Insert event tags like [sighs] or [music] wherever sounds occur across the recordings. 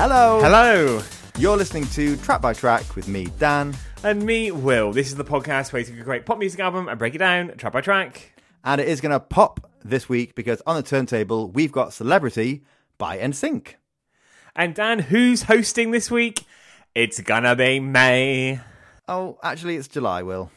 Hello. Hello. You're listening to Track by Track with me, Dan. And me, Will. This is the podcast where you take a great pop music album and break it down track by track. And it is going to pop this week because on the turntable, we've got Celebrity by NSYNC. And Dan, who's hosting this week? It's gonna be May. Oh, actually, it's July, Will.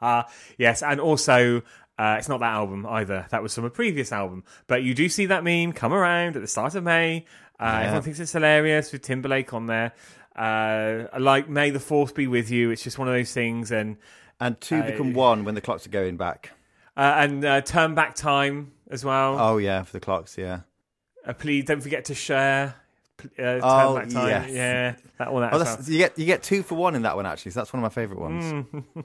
Uh, [laughs] yes, and also, uh, it's not that album either. That was from a previous album. But you do see that meme come around at the start of May. Uh, Everyone thinks it's hilarious with Timberlake on there. Uh, like May the Fourth be with you. It's just one of those things. And And two become one when the clocks are going back. uh, and uh, turn back time as well. Oh, yeah, for the clocks, yeah. Uh, please don't forget to share. Uh, Oh, back time. yes. Yeah, that one. That Oh, well. you get you get two for one in that one actually. So that's one of my favourite ones. [laughs]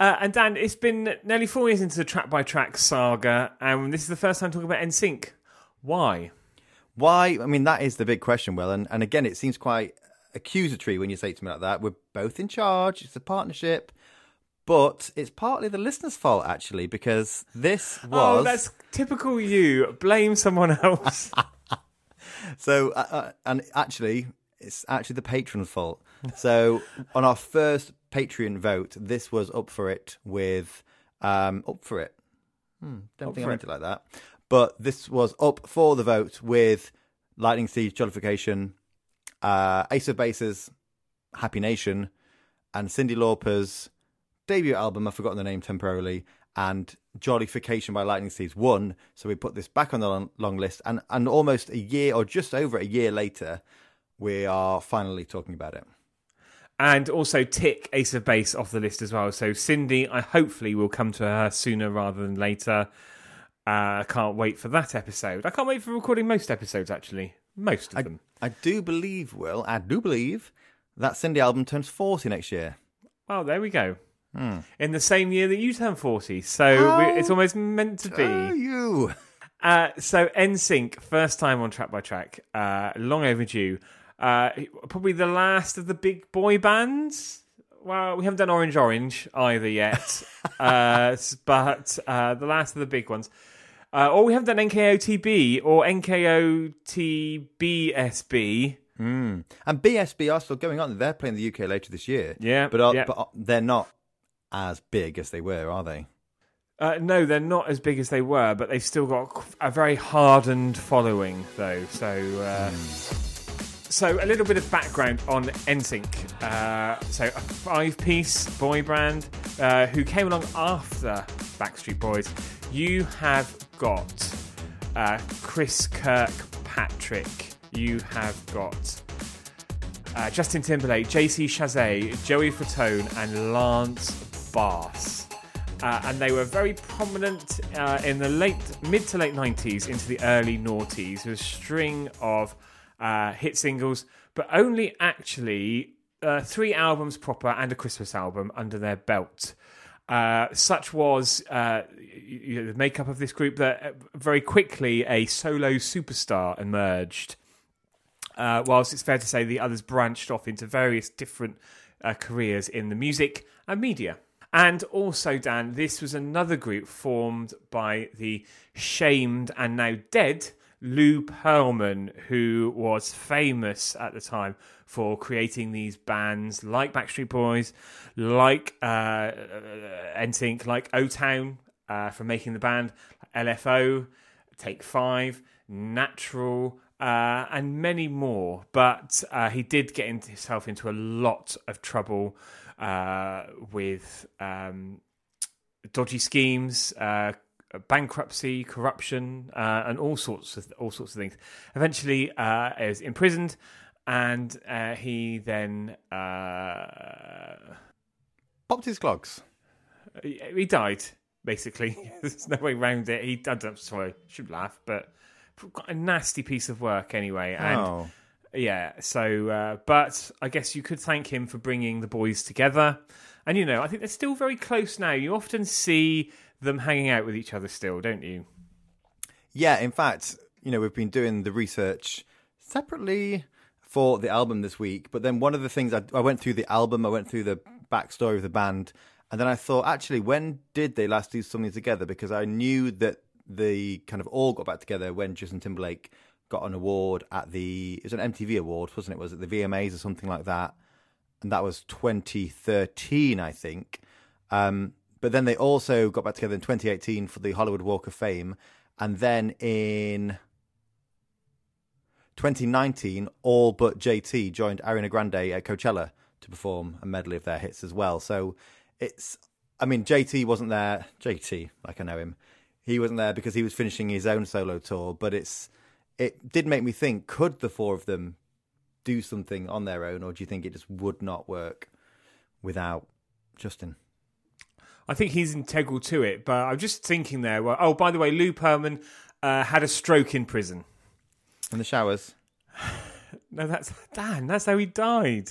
Uh, and Dan, it's been nearly four years into the track by track saga, and this is the first time talking about NSYNC. Why? Why? I mean, that is the big question, Will. And and again, it seems quite accusatory when you say to me like that. We're both in charge. It's a partnership. But it's partly the listener's fault, actually, because this was Oh, that's typical you. Blame someone else. [laughs] So, uh, uh, and actually, it's actually the patron's fault. [laughs] So, on our first Patreon vote, this was up for it with um, up for it. Hmm, don't think I meant it like that. But this was up for the vote with Lightning Seeds, Jollification, uh, Ace of Bases, Happy Nation, and Cyndi Lauper's debut album. I've forgotten the name temporarily. And Jollification by Lightning Seeds won. So we put this back on the long, long list. And, and almost a year or just over a year later, we are finally talking about it. and also tick Ace of Base off the list as well. So Cindy, I hopefully will come to her sooner rather than later. Uh, I can't wait for that episode. I can't wait for recording most episodes, actually. Most of them. I do believe, Will, I do believe that Cyndi album turns 40 next year. Oh, there we go. In the same year that you turn 40. So we, it's almost meant to be. You. Uh, so NSYNC, first time on Track by Track, uh, long overdue. Uh, probably the last of the big boy bands. Well, we haven't done Orange Orange either yet, [laughs] uh, but uh, the last of the big ones. Uh, or we haven't done NKOTB or NKOTBSB. And BSB are still going on. They're playing the UK later this year. Yeah, But, are, yeah. but are- they're not as big as they were, are they? Uh, no, they're not as big as they were, but they've still got a very hardened following, though. So, uh, so a little bit of background on NSYNC. Uh, so, a five-piece boy band uh, who came along after Backstreet Boys. You have got uh, Chris Kirkpatrick. You have got uh, Justin Timberlake, JC Chasez, Joey Fatone, and Lance Bass. Uh, and they were very prominent uh, in the late, mid to late 90s into the early noughties with a string of uh, hit singles, but only actually uh, three albums proper and a Christmas album under their belt. Uh, such was uh, y- y- the makeup of this group that uh, very quickly a solo superstar emerged uh, whilst it's fair to say the others branched off into various different uh, careers in the music and media. And also, Dan, this was another group formed by the shamed and now dead Lou Pearlman, who was famous at the time for creating these bands like Backstreet Boys, like uh, NSYNC, like O Town uh, from making the band, LFO, Take Five, Natural, uh, and many more. But uh, he did get himself into a lot of trouble uh, with um, dodgy schemes, uh, bankruptcy, corruption, uh, and all sorts of all sorts of things. Eventually, uh, he was imprisoned, and uh, he then uh, Popped his clogs. he died. Basically, [laughs] there's no way around it. He, I sorry, I should laugh, but got a nasty piece of work anyway. And oh. yeah, so uh, but I guess you could thank him for bringing the boys together. And you know, I think they're still very close now. You often see them hanging out with each other still, don't you? Yeah, in fact, you know, we've been doing the research separately for the album this week. But then one of the things I, I went through the album, I went through the backstory of the band, and then I thought, actually, when did they last do something together? Because I knew that they kind of all got back together when Justin Timberlake got an award at the it was an MTV award, wasn't it? Was it the VMAs or something like that? And that was 2013, I think. Um, but then they also got back together in 2018 for the Hollywood Walk of Fame, and then in 2019, all but JT joined Ariana Grande at Coachella to perform a medley of their hits as well. So it's, I mean, JT wasn't there. JT, like I know him, he wasn't there because he was finishing his own solo tour. But it's, it did make me think: could the four of them do something on their own, or do you think it just would not work without Justin? I think he's integral to it, but I'm just thinking there. Well, oh, by the way, Lou Pearlman uh, had a stroke in prison. In the showers. [sighs] No, that's Dan. That's how he died.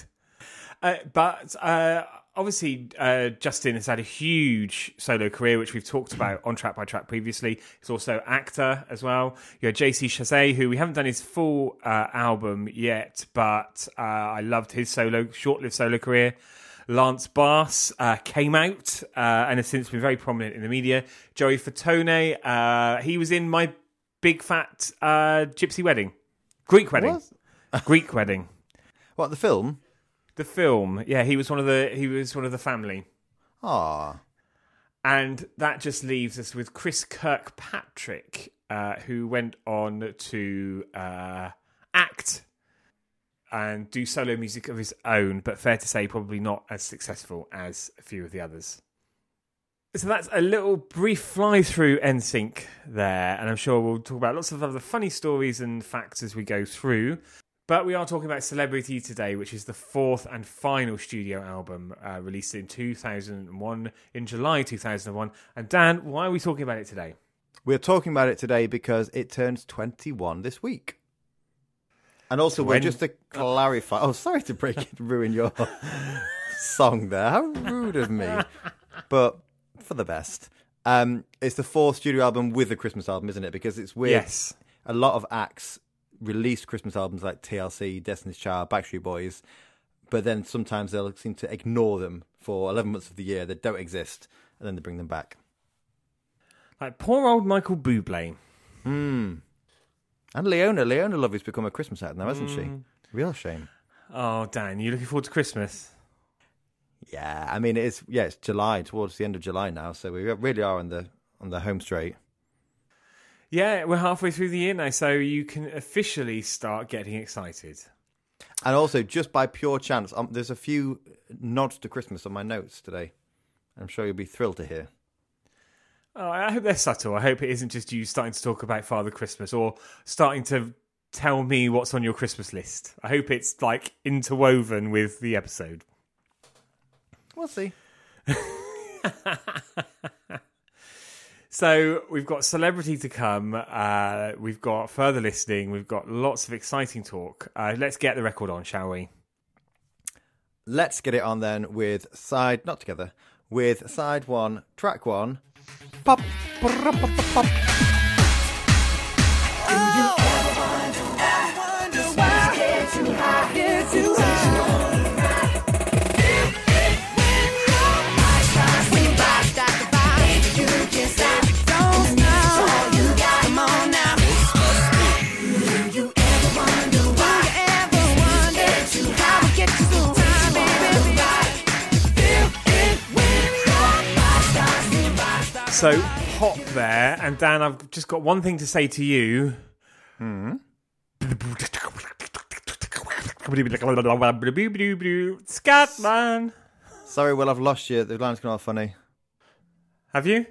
Uh, but uh, obviously, uh, Justin has had a huge solo career, which we've talked about on Track by Track previously. He's also actor as well. You know, JC Chasez, who we haven't done his full uh, album yet, but uh, I loved his solo, short-lived solo career. Lance Bass uh, came out uh, and has since been very prominent in the media. Joey Fatone, uh, he was in my big fat uh, gypsy wedding, Greek wedding, [laughs] Greek wedding. What the film? The film, yeah, he was one of the he was one of the family, Ah, and that just leaves us with Chris Kirkpatrick, uh, who went on to uh, act and do solo music of his own, but fair to say, probably not as successful as a few of the others. So that's a little brief fly through NSYNC there, and I'm sure we'll talk about lots of other funny stories and facts as we go through. But we are talking about Celebrity today, which is the fourth and final studio album uh, released in 2001, in July 2001. And Dan, why are we talking about it today? we're talking about it today because it turns 21 this week. And also, we're just to clarify. Oh, sorry to break it, ruin your [laughs] song there. How rude of me. But for the best. Um, it's the fourth studio album with a Christmas album, isn't it? Because it's weird. Yes. A lot of acts released Christmas albums like TLC, Destiny's Child, Backstreet Boys, but then sometimes they'll seem to ignore them for 11 months of the year. They don't exist, and then they bring them back. Like poor old Michael Bublé. And Leona, Leona Love has become a Christmas act now, hasn't she? Real shame. Oh, Dan, you looking forward to Christmas? Yeah, I mean it's yeah, it's July towards the end of July now, so we really are on the on the home straight. Yeah, we're halfway through the year now, so you can officially start getting excited. And also, just by pure chance, um, there's a few nods to Christmas on my notes today. I'm sure you'll be thrilled to hear. Oh, I hope they're subtle. I hope it isn't just you starting to talk about Father Christmas or starting to tell me what's on your Christmas list. I hope it's like interwoven with the episode. We'll see. [laughs] So we've got celebrity to come. Uh, we've got further listening. We've got lots of exciting talk. Uh, let's get the record on, shall we? Let's get it on then with side not together with side one, track one. Pop. Ba-rum-pa-pa-pop. So hop there, and Dan, I've just got one thing to say to you. Scatman, Sorry, well I've lost you. The line's gone all funny. have you?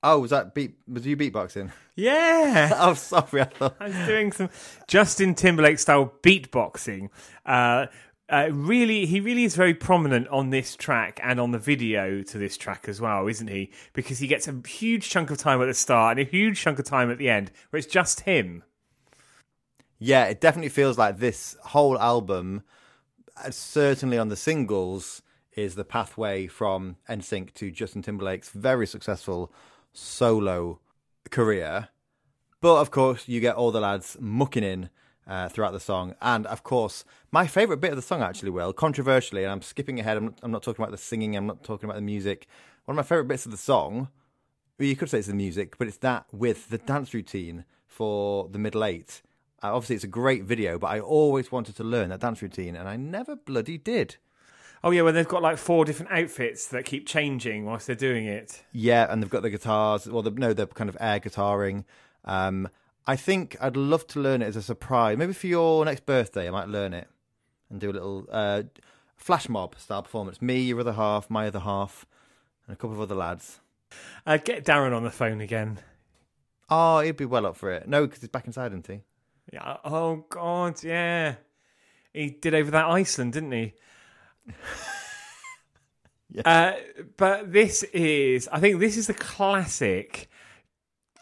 Oh, was that beat? Was you beatboxing? Yeah. [laughs] Oh, sorry. I thought. I was doing some Justin Timberlake style beatboxing. Uh, uh, really, he really is very prominent on this track and on the video to this track as well, isn't he? Because he gets a huge chunk of time at the start and a huge chunk of time at the end, where it's just him. Yeah, it definitely feels like this whole album, uh, certainly on the singles, is the pathway from NSYNC to Justin Timberlake's very successful solo career. But of course, you get all the lads mucking in uh, throughout the song. And of course, my favourite bit of the song, actually, Will, controversially, and I'm skipping ahead, I'm not, I'm not talking about the singing, I'm not talking about the music. One of my favourite bits of the song, well, you could say it's the music, but it's that with the dance routine for the middle eight Uh, obviously, it's a great video, but I always wanted to learn that dance routine, and I never bloody did. Oh yeah, well they've got like four different outfits that keep changing whilst they're doing it. Yeah, and they've got the guitars. Well, the, no, they're kind of air guitaring. Um, I think I'd love to learn it as a surprise. Maybe for your next birthday, I might learn it and do a little uh, flash mob style performance. Me, your other half, my other half, and a couple of other lads. Uh, get Darren on the phone again. Oh, he'd be well up for it. No, because he's back inside, isn't he? Yeah. Oh God, yeah. He did over that Iceland, didn't he? [laughs] Yeah. Uh, but this is, I think, this is the classic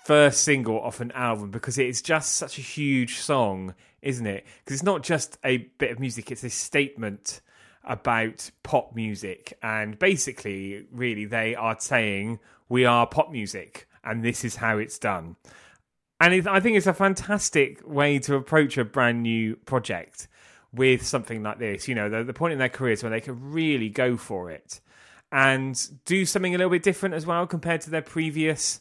first single off an album because it's just such a huge song, isn't it? Because it's not just a bit of music; it's a statement about pop music, and basically, really, they are saying we are pop music, and this is how it's done. And it, I think it's a fantastic way to approach a brand new project with something like this. You know, the, the point in their careers where they can really go for it and do something a little bit different as well compared to their previous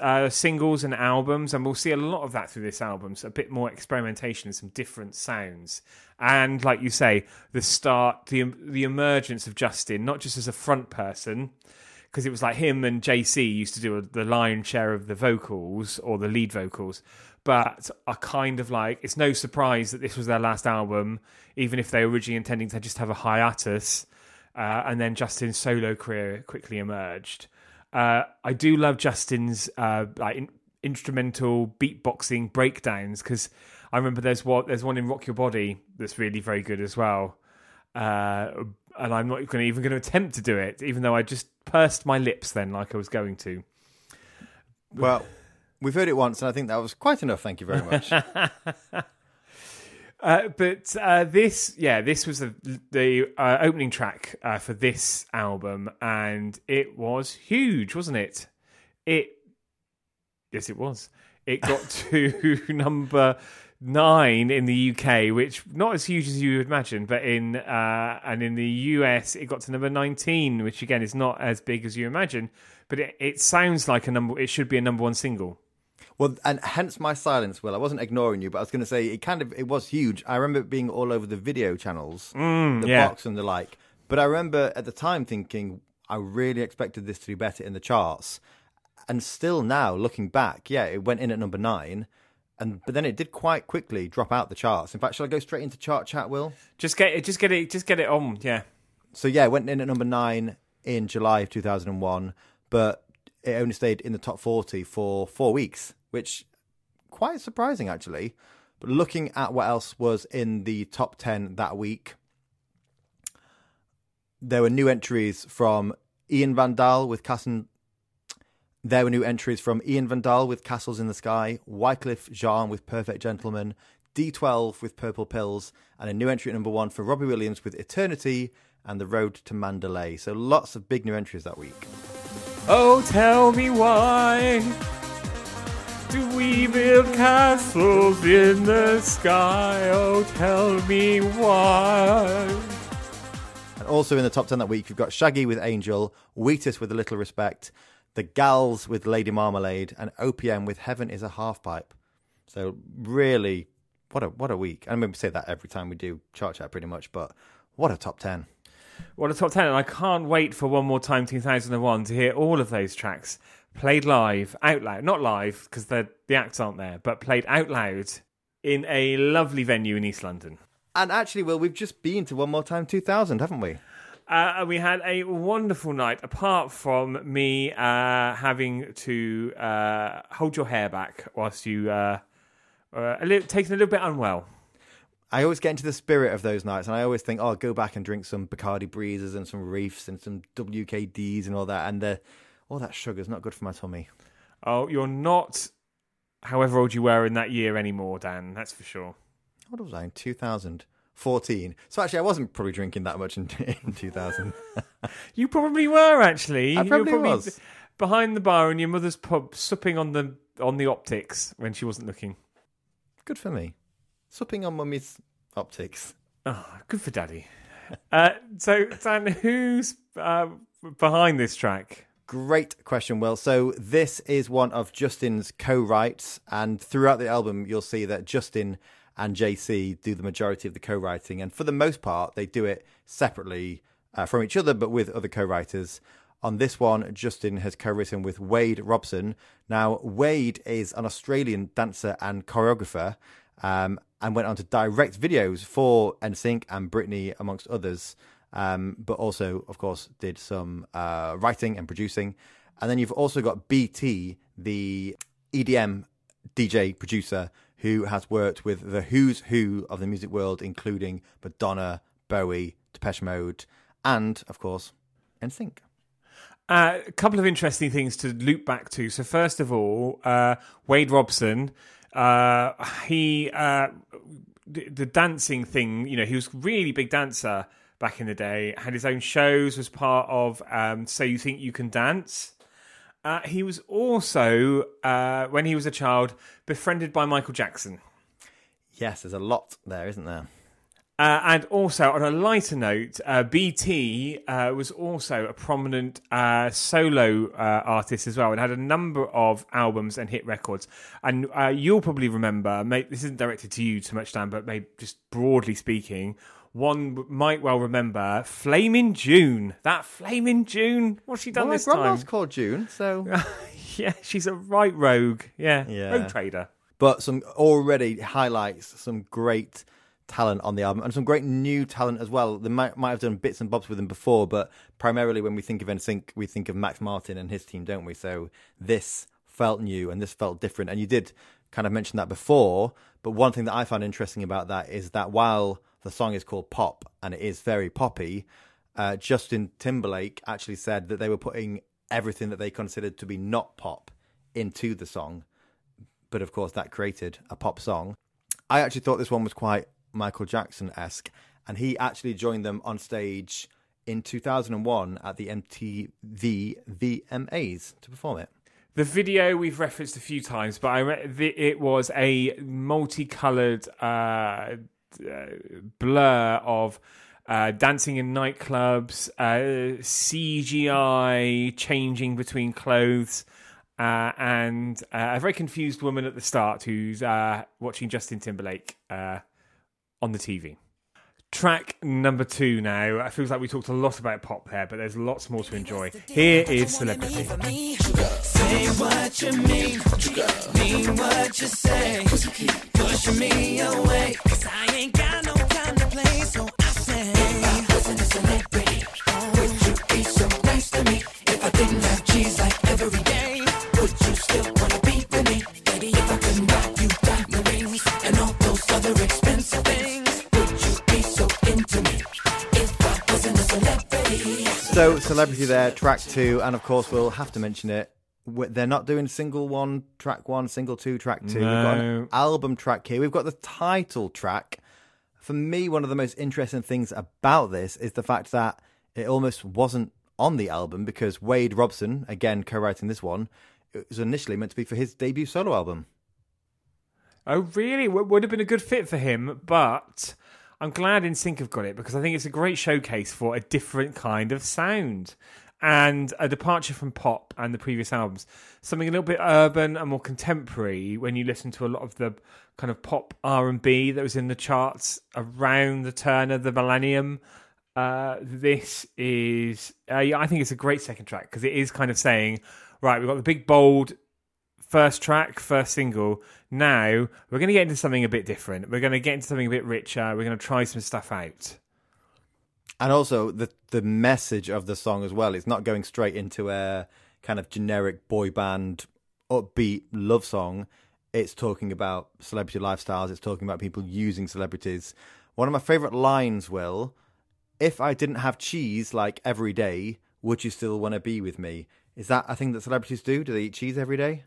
uh, singles and albums. And we'll see a lot of that through this album. So a bit more experimentation and some different sounds. And like you say, the start, the the emergence of Justin, not just as a front person, because it was like him and JC used to do a, the lion's share of the vocals or the lead vocals, but are kind of like it's no surprise that this was their last album, even if they were originally intending to just have a hiatus. Uh, and then Justin's solo career quickly emerged. Uh, I do love Justin's uh, like in- instrumental beatboxing breakdowns because I remember there's what there's one in Rock Your Body that's really very good as well. Uh, and I'm not gonna, even going to attempt to do it, even though I just pursed my lips then, like I was going to. Well, we've heard it once, and I think that was quite enough. Thank you very much. [laughs] Uh, but uh, this, yeah, this was the, the uh, opening track uh, for this album, and it was huge, wasn't it? It, yes, it was. It got [laughs] to [laughs] number nine in the UK, which not as huge as you would imagine, but in uh, and in the US, it got to number nineteen, which again is not as big as you imagine, but it, it sounds like a number. It should be a number one single. Well, and hence my silence, Will. I wasn't ignoring you, but I was going to say it kind of it was huge. I remember it being all over the video channels, mm, the yeah. box and the like. But I remember at the time thinking I really expected this to do better in the charts. And still now, looking back, yeah, it went in at number nine, and but then it did quite quickly drop out the charts. In fact, shall I go straight into chart chat, Will? Just get it, just get it, just get it on. Yeah, So yeah, it went in at number nine in July of 2001, but it only stayed in the top 40 for four weeks, which quite surprising actually. But looking at what else was in the top 10 that week, there were new entries from Ian Van Dahl with. There were new entries from Ian Van Dahl with Castles in the Sky, Wyclef Jean with Perfect Gentleman, D12 with Purple Pills, and a new entry at number one for Robbie Williams with Eternity and The Road to Mandalay. So lots of big new entries that week. Oh, tell me why do we build castles in the sky? Oh, tell me why. And also in the top 10 that week, you've got Shaggy with Angel, Wheatus with A Little Respect, The Gals with Lady Marmalade, and OPM with Heaven is a Half Pipe. So really, what a what a week. I mean, we say that every time we do chart chat pretty much, but what a top 10. What a top 10, and I can't wait for One More Time 2001 to hear all of those tracks played live, out loud. Not live, because the the acts aren't there, but played out loud in a lovely venue in East London. And actually, Will, we've just been to One More Time 2000, haven't we? Uh, and we had a wonderful night, apart from me uh, having to uh, hold your hair back whilst you uh, uh, a little, taken a little bit unwell. I always get into the spirit of those nights, and I always think, oh, I'll go back and drink some Bacardi Breezers and some Reefs and some WKDs and all that. And the, all that sugar's not good for my tummy. Oh, you're not, however old you were in that year anymore, Dan. That's for sure. What was I in 2014? So actually, I wasn't probably drinking that much in, [laughs] in 2000. [laughs] You probably were actually. I You probably was. behind the bar in your mother's pub, supping on the on the optics when she wasn't looking. good for me. Supping on mummy's optics. Oh, good for Daddy. [laughs] uh, so, Dan, who's uh, behind this track? Great question, Will. So this is one of Justin's co-writes, and throughout the album, you'll see that Justin and JC do the majority of the co-writing, and for the most part, they do it separately uh, from each other, but with other co-writers. On this one, Justin has co-written with Wade Robson. Now, Wade is an Australian dancer and choreographer, um, and went on to direct videos for NSYNC and Britney, amongst others. Um, but also, of course, did some uh, writing and producing. And then you've also got BT, the EDM DJ producer, who has worked with the who's who of the music world, including Madonna, Bowie, Depeche Mode, and, of course, NSYNC. Uh, a couple of interesting things to loop back to. So, first of all, uh, Wade Robson, uh, he uh, the, the dancing thing. You know, he was really big dancer back in the day. Had his own shows. Was part of um, So You Think You Can Dance. Uh, he was also, uh, when he was a child, befriended by Michael Jackson. Yes, there's a lot there, isn't there? Uh, and also, on a lighter note, uh, BT uh, was also a prominent uh, solo uh, artist as well and had a number of albums and hit records. And uh, you'll probably remember, mate, this isn't directed to you too much, Dan, but maybe just broadly speaking, one might well remember Flaming June. That Flaming June. What's she done well, this my time? grandma's called June, so [laughs] yeah, she's a right rogue. Yeah, Yeah. rogue trader. but some already highlights some great talent on the album and some great new talent as well. They might might have done bits and bobs with them before, but primarily when we think of NSYNC, we think of Max Martin and his team, don't we? So this felt new and this felt different. And you did kind of mention that before, but one thing that I found interesting about that is that while the song is called Pop and it is very poppy, uh, Justin Timberlake actually said that they were putting everything that they considered to be not pop into the song but of course that created a pop song. I actually thought this one was quite Michael Jackson esque, and he actually joined them on stage in 2001 at the MTV VMAs to perform it. The video we've referenced a few times, but I re- it was a multicolored uh, blur of uh, dancing in nightclubs, uh, CGI changing between clothes, uh, and uh, a very confused woman at the start who's uh, watching Justin Timberlake uh, on the TV. Track number two now. It feels like we talked a lot about pop there, but there's lots more to enjoy. Here is Celebrity. Say what you mean, mean what you say. Pushing me away, cause I ain't got no time to play. So I say, if I wasn't a celebrity, would you be so nice to me? If I didn't have cheese like every day, would you still wanna be with me? If I couldn't buy you diamond rings and all those other expensive things, would you be so into me? If I wasn't a celebrity. So, Celebrity there, track two, and of course, we'll have to mention it. They're not doing single one, track one, single two, track two. We've got an No. album track here. We've got the title track. For me, one of the most interesting things about this is the fact that it almost wasn't on the album because Wade Robson, again co writing this one, it was initially meant to be for his debut solo album. Oh, really? W- would have been a good fit for him, but I'm glad NSYNC have got it because I think it's a great showcase for a different kind of sound and a departure from pop and the previous albums. Something a little bit urban and more contemporary when you listen to a lot of the kind of pop R&B that was in the charts around the turn of the millennium. Uh, this is, uh, yeah, I think it's a great second track because it is kind of saying, right, we've got the big bold first track, first single. Now we're going to get into something a bit different. We're going to get into something a bit richer. We're going to try some stuff out. And also the the message of the song as well. It's not going straight into a kind of generic boy band upbeat love song. It's talking about celebrity lifestyles. It's talking about people using celebrities. One of my favorite lines, Will, if I didn't have cheese like every day, would you still want to be with me? Is that a thing that celebrities do? Do they eat cheese every day?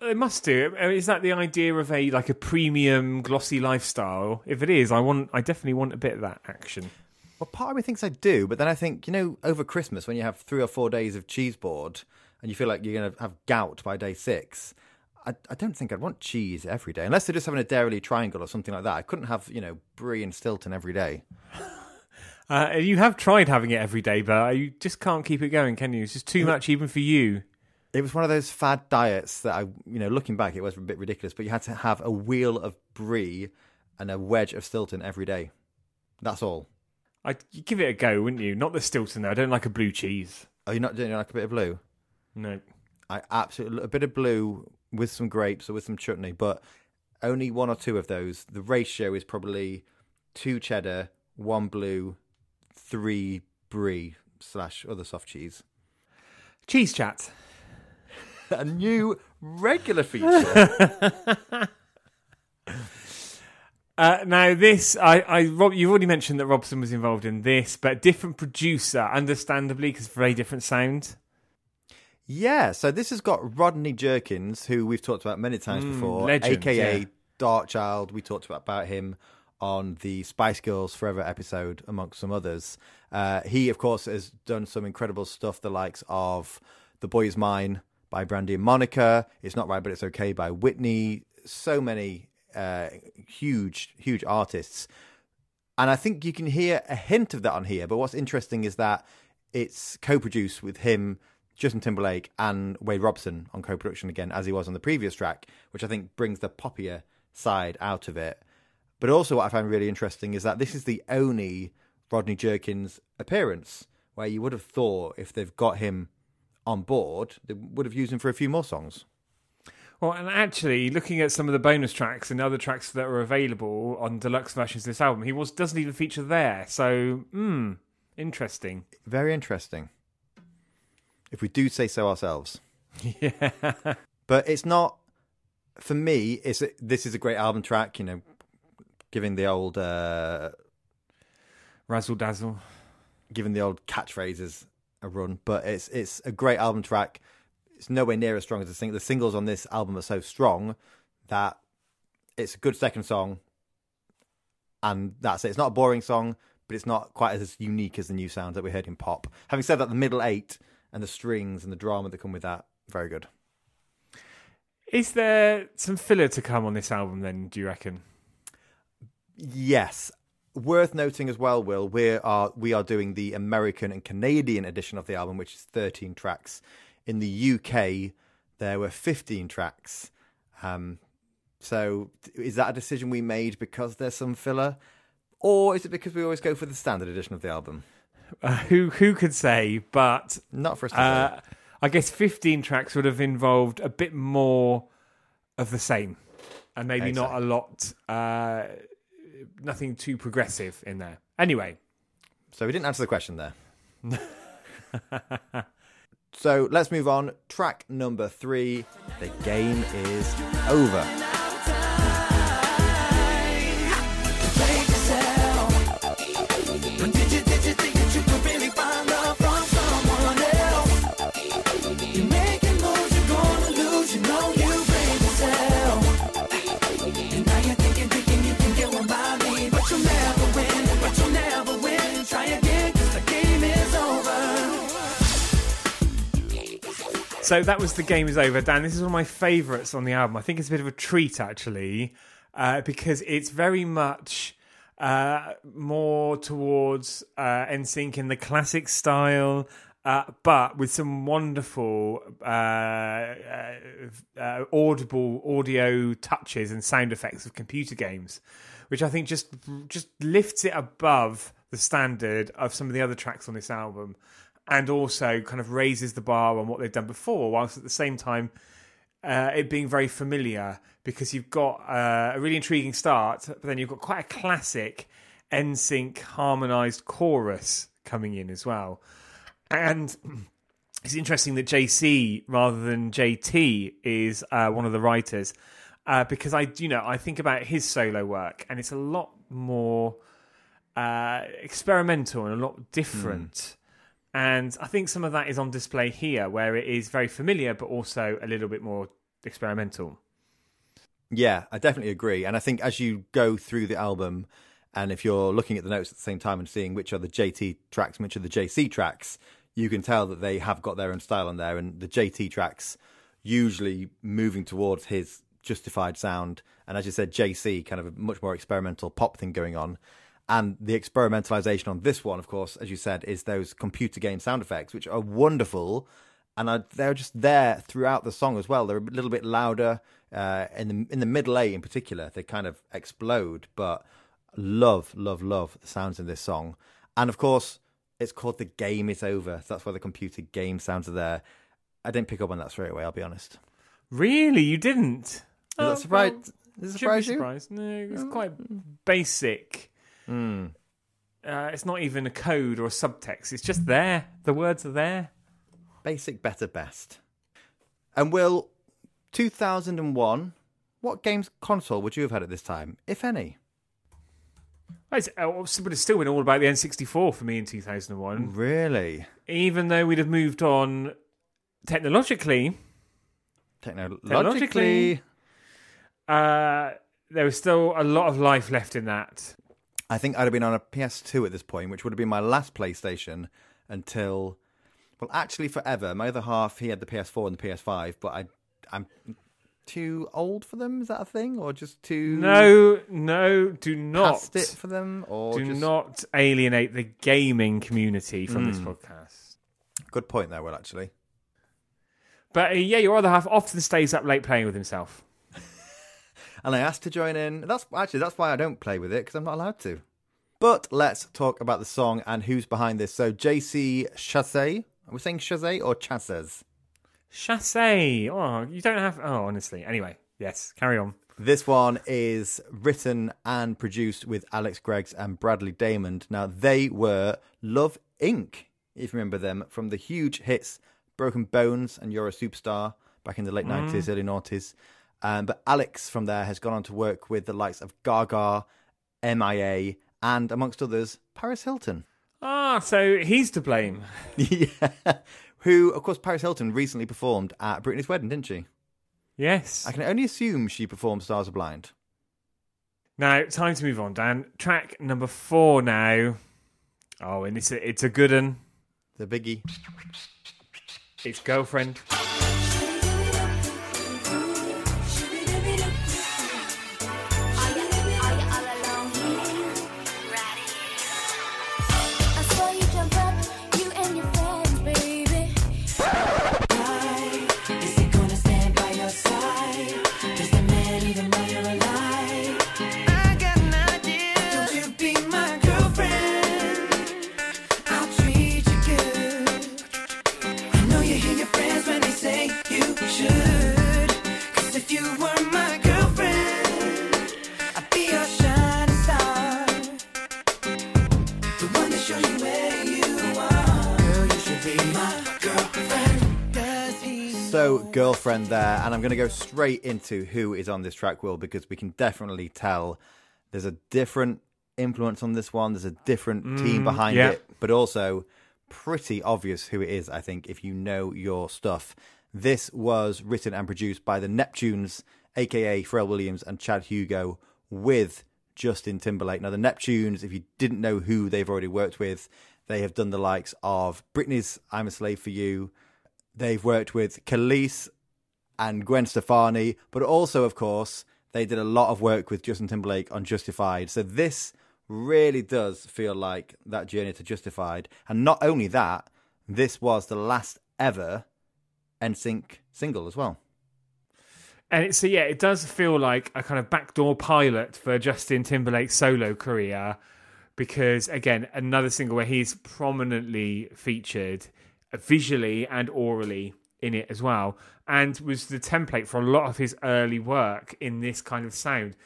They must do. Is that the idea of a like a premium glossy lifestyle? If it is, I want. I definitely want a bit of that action. Well, part of me thinks I do, but then I think, you know, over Christmas when you have three or four days of cheese board and you feel like you're going to have gout by day six, I, I don't think I'd want cheese every day, unless they're just having a Dairy Triangle or something like that. I couldn't have, you know, brie and Stilton every day. [laughs] Uh, you have tried having it every day, but you just can't keep it going, can you? It's just too much, even for you. It was one of those fad diets that I, you know, looking back, it was a bit ridiculous. But you had to have a wheel of brie and a wedge of Stilton every day. That's all. I'd you'd give it a go, wouldn't you? Not the Stilton though. I don't like a blue cheese. Are you're not doing like a bit of blue? No. I absolutely a bit of blue with some grapes or with some chutney, but only one or two of those. The ratio is probably two cheddar, one blue, three brie slash other soft cheese. Cheese chat. [laughs] A new regular feature. [laughs] Uh, now, this, I, I, Rob, you've already mentioned that Robson was involved in this, but different producer, understandably, because very different sound. yeah, so this has got Rodney Jerkins, who we've talked about many times before, Mm, legend, aka yeah. Darkchild. We talked about, about him on the Spice Girls Forever episode, amongst some others. Uh, he, of course, has done some incredible stuff, the likes of The Boy Is Mine by Brandy and Monica, It's Not Right But It's Okay by Whitney, so many uh, huge, huge artists. And I think you can hear a hint of that on here. But what's interesting is that it's co produced with him, Justin Timberlake, and Wade Robson on co production again, as he was on the previous track, which I think brings the poppier side out of it. But also, what I find really interesting is that this is the only Rodney Jerkins appearance where you would have thought if they've got him on board, they would have used him for a few more songs. Well, and actually, looking at some of the bonus tracks and other tracks that are available on deluxe versions of this album, he was doesn't even feature there. So, hmm, interesting. Very interesting. If we do say so ourselves. [laughs] Yeah. But it's not for me. It's a, this is a great album track. You know, giving the old uh, Razzle dazzle. giving the old catchphrases a run. But it's it's a great album track. It's nowhere near as strong as the. The singles on this album are so strong that it's a good second song, and that's it. It's not a boring song, but it's not quite as unique as the new sounds that we heard in pop. Having said that, the middle eight and the strings and the drama that come with that, very good. Is there some filler to come on this album? Then, do you reckon? Yes. Worth noting as well, Will, we are we are doing the American and Canadian edition of the album, which is 13 tracks. In the UK, there were 15 tracks. Um, so, is that a decision we made because there's some filler, or is it because we always go for the standard edition of the album? Uh, who who could say? But Not for us to uh, I guess fifteen tracks would have involved a bit more of the same, and maybe not a lot. Uh, nothing too progressive in there. Anyway. So we didn't answer the question there. [laughs] so let's move on. Track number three. The game is over. So that was the game is over. Dan, this is one of my favourites on the album. I think it's a bit of a treat actually, uh, because it's very much uh, more towards uh, NSYNC in the classic style. Uh, but with some wonderful uh, uh, uh, audible audio touches and sound effects of computer games, which I think just just lifts it above the standard of some of the other tracks on this album, and also kind of raises the bar on what they've done before, whilst at the same time uh, it being very familiar because you've got uh, a really intriguing start, but then you've got quite a classic NSYNC harmonized chorus coming in as well. And it's interesting that JC rather than JT is uh, one of the writers uh, because I, you know, I think about his solo work and it's a lot more uh, experimental and a lot different. And I think some of that is on display here, where it is very familiar, but also a little bit more experimental. Yeah, I definitely agree. And I think as you go through the album, and if you're looking at the notes at the same time and seeing which are the JT tracks and which are the JC tracks, you can tell that they have got their own style on there. And the JT tracks usually moving towards his justified sound. And as you said, JC kind of a much more experimental pop thing going on. And the experimentalization on this one, of course, as you said, is those computer game sound effects, which are wonderful. And are, they're just there throughout the song as well. They're a little bit louder uh, in the in the middle A in particular. They kind of explode, but love, love, love the sounds in this song. And of course, it's called "The Game Is Over." So that's why the computer game sounds are there. I didn't pick up on that straight away. I'll be honest. Really, you didn't? Does Oh, that surprise? well, surprise you? surprised. No, it's quite basic. Hmm. Uh, it's not even a code or a subtext. It's just there. The words are there. Basic, better, best. And Will, 2001, what games console would you have had at this time, if any? It's, uh, it would have still been all about the N64 for me in 2001. Really? Even though we'd have moved on technologically, Technologically, uh, there was still a lot of life left in that. I think I'd have been on a PS2 at this point, which would have been my last PlayStation until, well, actually forever. My other half, he had the PS4 and the PS5, but I, I'm too old for them. Is that a thing, or just too No, no, do not. past it for them, or do just... not alienate the gaming community from this Mm. podcast. Good point there, Will. Actually, But uh, yeah, your other half often stays up late playing with himself. And I asked to join in. That's actually that's why I don't play with it because I'm not allowed to. But let's talk about the song and who's behind this. So JC Chassé, are we saying Chassé or Chazes? Chassé. Oh, you don't have. Oh, honestly. Anyway, yes, carry on. This one is written and produced with Alex Greggs and Bradley Daymond. Now they were Love Inc. If you remember them from the huge hits Broken Bones and You're a Superstar back in the late mm. nineties, early noughties. Um, but Alex from there has gone on to work with the likes of Gaga, MIA, and amongst others, Paris Hilton. Ah, so he's to blame. yeah. [laughs] [laughs] Who, of course, Paris Hilton recently performed at Britney's wedding, didn't she? Yes. I can only assume she performed Stars Are Blind. Now, time to move on, Dan. Track number four now. Oh, and it's a, it's a good one. The biggie. It's Girlfriend. Girlfriend there, uh, and I'm going to go straight into who is on this track, Will, because we can definitely tell there's a different influence on this one. There's a different team mm, behind yeah. it, but also pretty obvious who it is, I think, if you know your stuff. This was written and produced by the Neptunes, aka Pharrell Williams and Chad Hugo, with Justin Timberlake. Now, the Neptunes, if you didn't know who they've already worked with, they have done the likes of Britney's I'm a Slave for You. They've worked with Kelis and Gwen Stefani, but also, of course, they did a lot of work with Justin Timberlake on Justified. So this really does feel like that journey to Justified. And not only that, this was the last ever NSYNC single as well. And so yeah, it does feel like a kind of backdoor pilot for Justin Timberlake's solo career, because again, another single where he's prominently featured visually and orally in it as well, and was the template for a lot of his early work in this kind of sound.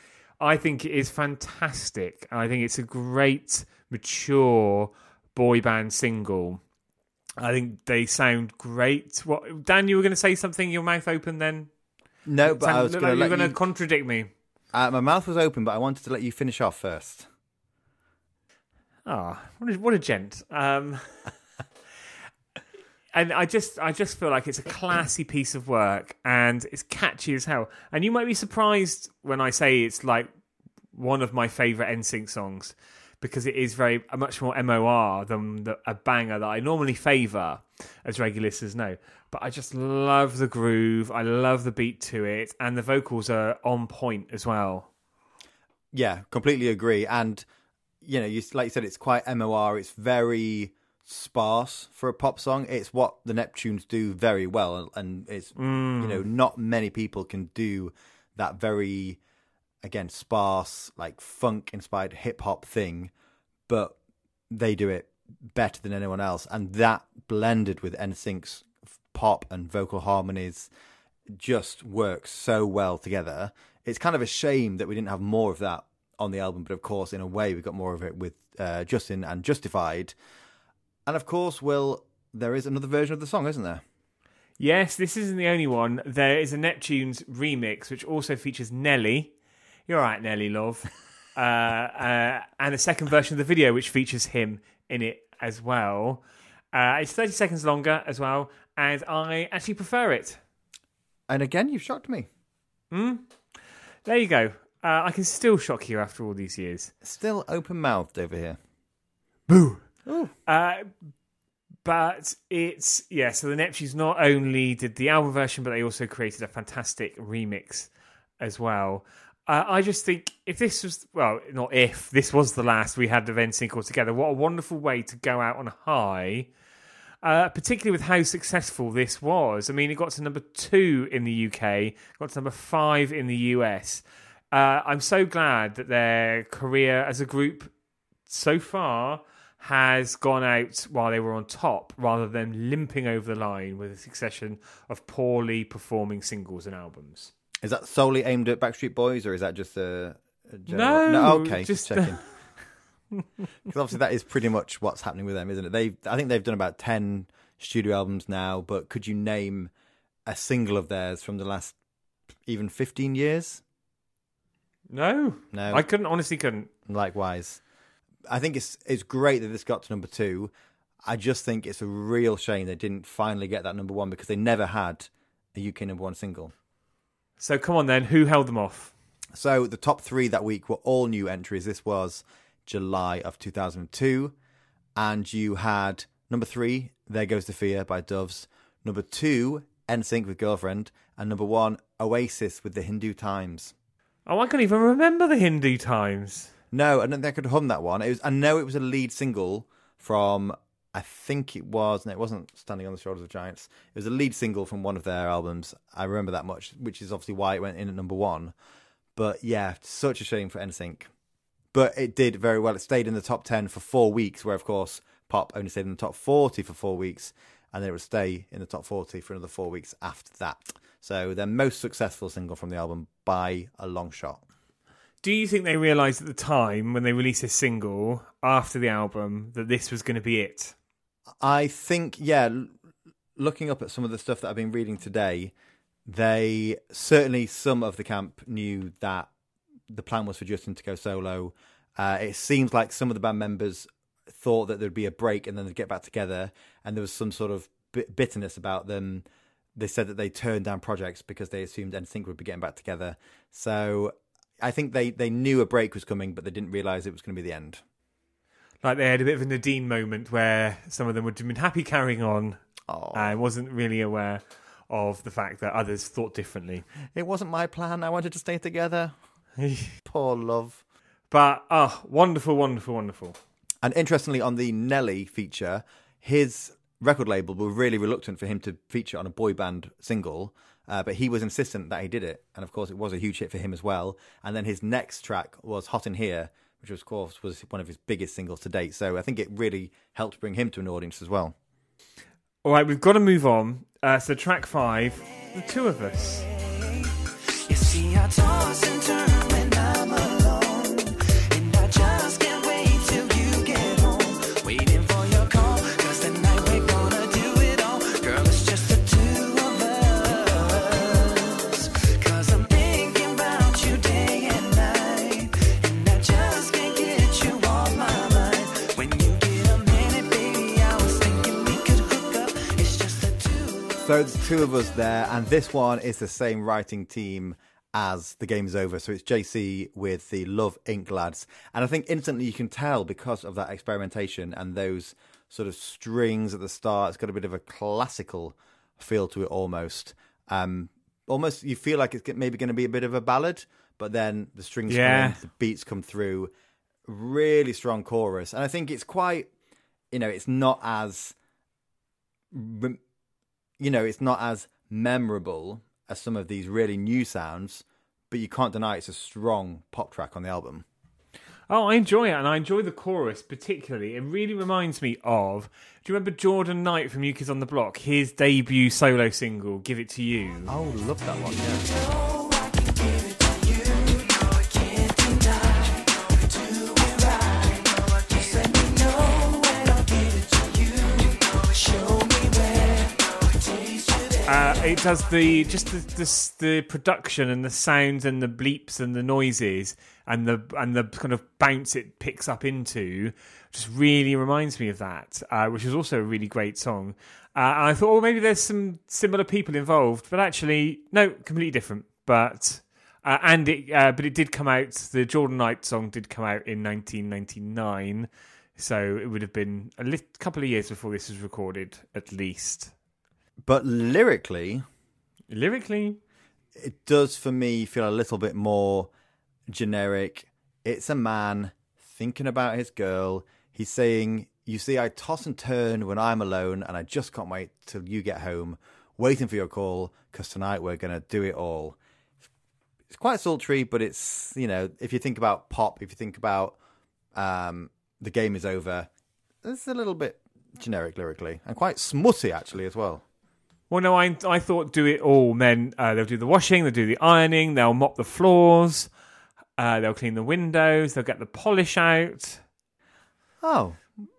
I think it is fantastic. I think it's a great, mature boy band single. I think they sound great. What Dan? You were going to say something? Your mouth open then? No, but I was going like to you're going you. to contradict me. uh, my mouth was open, but I wanted to let you finish off first. Ah, what a, what a gent. Um, [laughs] and I just, I just feel like it's a classy piece of work, and it's catchy as hell. And you might be surprised when I say it's like one of my favorite NSYNC songs because it is very much more MOR than the, a banger that I normally favour, as regular listeners know. But I just love the groove. I love the beat to it, and the vocals are on point as well. Yeah, completely agree. And you know, you like you said, it's quite MOR. It's very sparse for a pop song. It's what the Neptunes do very well, and it's you know not many people can do that very again sparse like funk inspired hip hop thing, but they do it better than anyone else, and that blended with NSYNC's pop and vocal harmonies just works so well together. It's kind of a shame that we didn't have more of that on the album, but of course, in a way, we got more of it with uh, Justin and Justified. And of course, Will, there is another version of the song, isn't there? Yes, this isn't the only one. There is a Neptunes remix, which also features Nelly. You're right, Nelly, love. [laughs] uh, uh, and a second version of the video, which features him in it as well. Uh, it's 30 seconds longer as well, and I actually prefer it. And again, you've shocked me. There you go. Uh, I can still shock you after all these years. Still open mouthed over here. Uh, but it's yeah. So the Neptunes not only did the album version, but they also created a fantastic remix as well. Uh, I just think if this was well, not if this was the last we had of NSYNC all together, what a wonderful way to go out on a high. Uh, particularly with how successful this was. I mean, it got to number two in the UK, got to number five in the US. Uh, I'm so glad that their career as a group so far has gone out while they were on top rather than limping over the line with a succession of poorly performing singles and albums. Is that solely aimed at Backstreet Boys, or is that just a, a No, general... okay, just- just checking. [laughs] Because obviously that is pretty much what's happening with them, isn't it? They, I think they've done about ten studio albums now. But could you name a single of theirs from the last even fifteen years? No, No. I couldn't, honestly couldn't. Likewise, I think it's it's great that this got to number two. I just think it's a real shame they didn't finally get that number one because they never had a UK number one single. So come on then, who held them off? So the top three that week were all new entries. This was July of 2002. And you had number three, There Goes the Fear by Doves. Number two, NSYNC with Girlfriend. And number one, Oasis with the Hindu Times. Oh, I can't even remember the Hindu times. No, I don't think I could hum that one. It was, I know it was a lead single from, I think it was, no, it wasn't Standing on the Shoulders of Giants. It was a lead single from one of their albums. I remember that much, which is obviously why it went in at number one. But yeah, such a shame for NSYNC. But it did very well. It stayed in the top 10 for four weeks, where, of course, Pop only stayed in the top 40 for four weeks, and then it would stay in the top 40 for another four weeks after that. So their most successful single from the album by a long shot. Do you think they realised at the time when they released this single after the album that this was going to be it? I think, yeah, looking up at some of the stuff that I've been reading today, they certainly, some of the camp knew that the plan was for Justin to go solo. Uh, it seems like some of the band members thought that there'd be a break and then they'd get back together, and there was some sort of bitterness about them. They said that they turned down projects because they assumed NSYNC would be getting back together. So I think they, they knew a break was coming, but they didn't realise it was going to be the end. Like they had a bit of a Nadine moment where some of them would have been happy carrying on Oh, and wasn't really aware of the fact that others thought differently. it wasn't my plan. I wanted to stay together. [laughs] Poor love. But oh, wonderful, wonderful, wonderful. And interestingly, on the Nelly feature, his record label were really reluctant for him to feature on a boy band single, uh, but he was insistent that he did it. And of course, it was a huge hit for him as well. And then his next track was Hot in Here, which of course was one of his biggest singles to date. So I think it really helped bring him to an audience as well. All right, we've got to move on. Uh, so track five, the two of us. So it's two of us there, and this one is the same writing team as The Game Is Over. So it's JC with the Love Inc. lads. And I think instantly you can tell because of that experimentation and those sort of strings at the start. It's got a bit of a classical feel to it almost. Um, almost you feel like it's maybe going to be a bit of a ballad, but then the strings Yeah. come in, the beats come through. really strong chorus, and I think it's quite, you know, it's not as, you know, it's not as memorable as some of these really new sounds, but you can't deny it's a strong pop track on the album. Oh, I enjoy it, and I enjoy the chorus particularly. It really reminds me of. Do you remember Jordan Knight from New Kids on the Block? His debut solo single, "Give It to You." Oh, love that one. Yeah. It does the just the, the the production and the sounds and the bleeps and the noises and the and the kind of bounce it picks up into just really reminds me of that, uh, which is also a really great song. Uh, and I thought, well, maybe there's some similar people involved, but actually, no, completely different. But uh, and it uh, but it did come out. The Jordan Knight song did come out in 1999, so it would have been a lit- couple of years before this was recorded, at least. But lyrically, Lyrically, it does for me feel a little bit more generic. It's a man thinking about his girl. He's saying, You see, I toss and turn when I'm alone, and I just can't wait till you get home, waiting for your call, because tonight we're going to do it all. It's quite sultry, but it's, you know, if you think about pop, if you think about um, the game is over, it's a little bit generic lyrically, and quite smutty actually as well. Well, no, I I thought do it all meant uh, they'll do the washing, they'll do the ironing, they'll mop the floors, uh, they'll clean the windows, they'll get the polish out. Oh,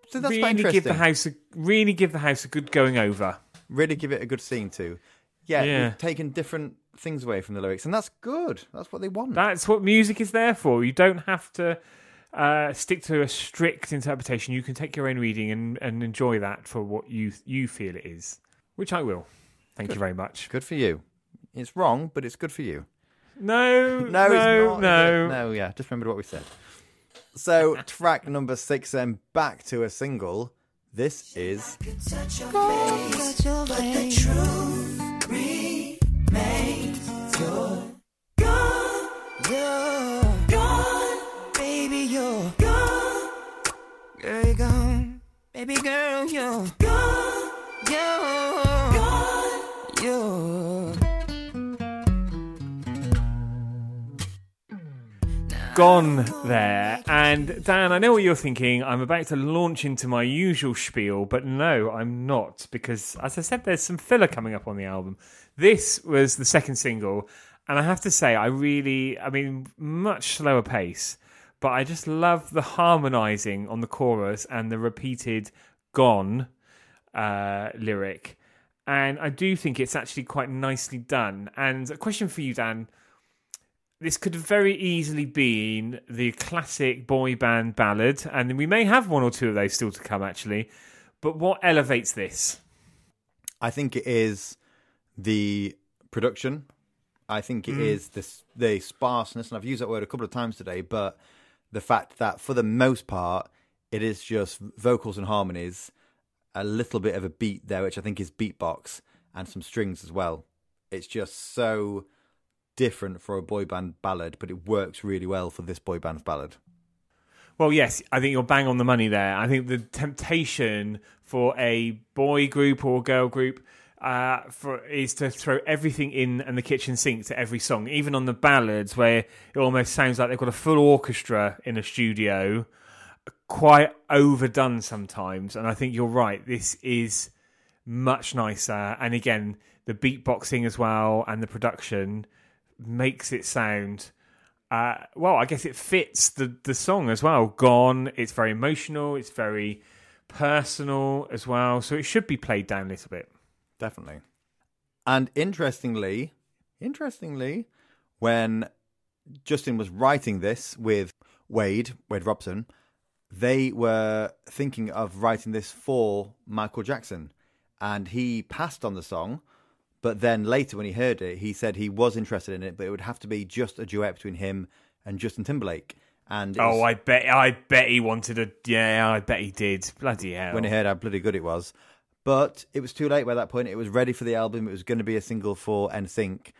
so that's quite really give the house a really give the house a good going over. really give it a good scene too. Yeah, Yeah. we've taken different things away from the lyrics, and that's good. That's what they want. That's what music is there for. You don't have to uh, stick to a strict interpretation. You can take your own reading and, and enjoy that for what you you feel it is, which I will. Thank you very much. good for you. It's wrong, but it's good for you. No, No, no, it's not. no. no. Yeah, just remember what we said. So, track number six, then back to a single. This is Baby. Girl, you're gone. You're gone there. And Dan, I know what you're thinking. I'm about to launch into my usual spiel, but no, I'm not because, as I said, there's some filler coming up on the album. This was the second single, and I have to say, I really, I mean, much slower pace, but I just love the harmonizing on the chorus and the repeated "gone" uh, lyric. And I do think it's actually quite nicely done. And a question for you, Dan this could have very easily been the classic boy band ballad, and we may have one or two of those still to come, actually. But what elevates this? I think it is the production. I think it mm. is this the sparseness, and I've used that word a couple of times today. But the fact that for the most part, it is just vocals and harmonies, a little bit of a beat there, which I think is beatbox, and some strings as well. It's just so different for a boy band ballad, but it works really well for this boy band ballad. Well, yes, I think you're bang on the money there. I think the temptation for a boy group or girl group uh, for is to throw everything in and the kitchen sink to every song, even on the ballads where it almost sounds like they've got a full orchestra in a studio, quite overdone sometimes. And I think you're right. This is much nicer, and again, the beatboxing as well and the production makes it sound uh, well, I guess it fits the the song as well. Gone. It's very emotional. It's very personal as well. So it should be played down a little bit. Definitely. And interestingly, interestingly, when Justin was writing this with Wade, Wade Robson, they were thinking of writing this for Michael Jackson. And he passed on the song, but then later when he heard it, he said he was interested in it, but it would have to be just a duet between him and Justin Timberlake. And Oh, was- I bet I bet he wanted a yeah, I bet he did. Bloody hell. when he heard how bloody good it was. But it was too late by that point. It was ready for the album. It was going to be a single for NSYNC.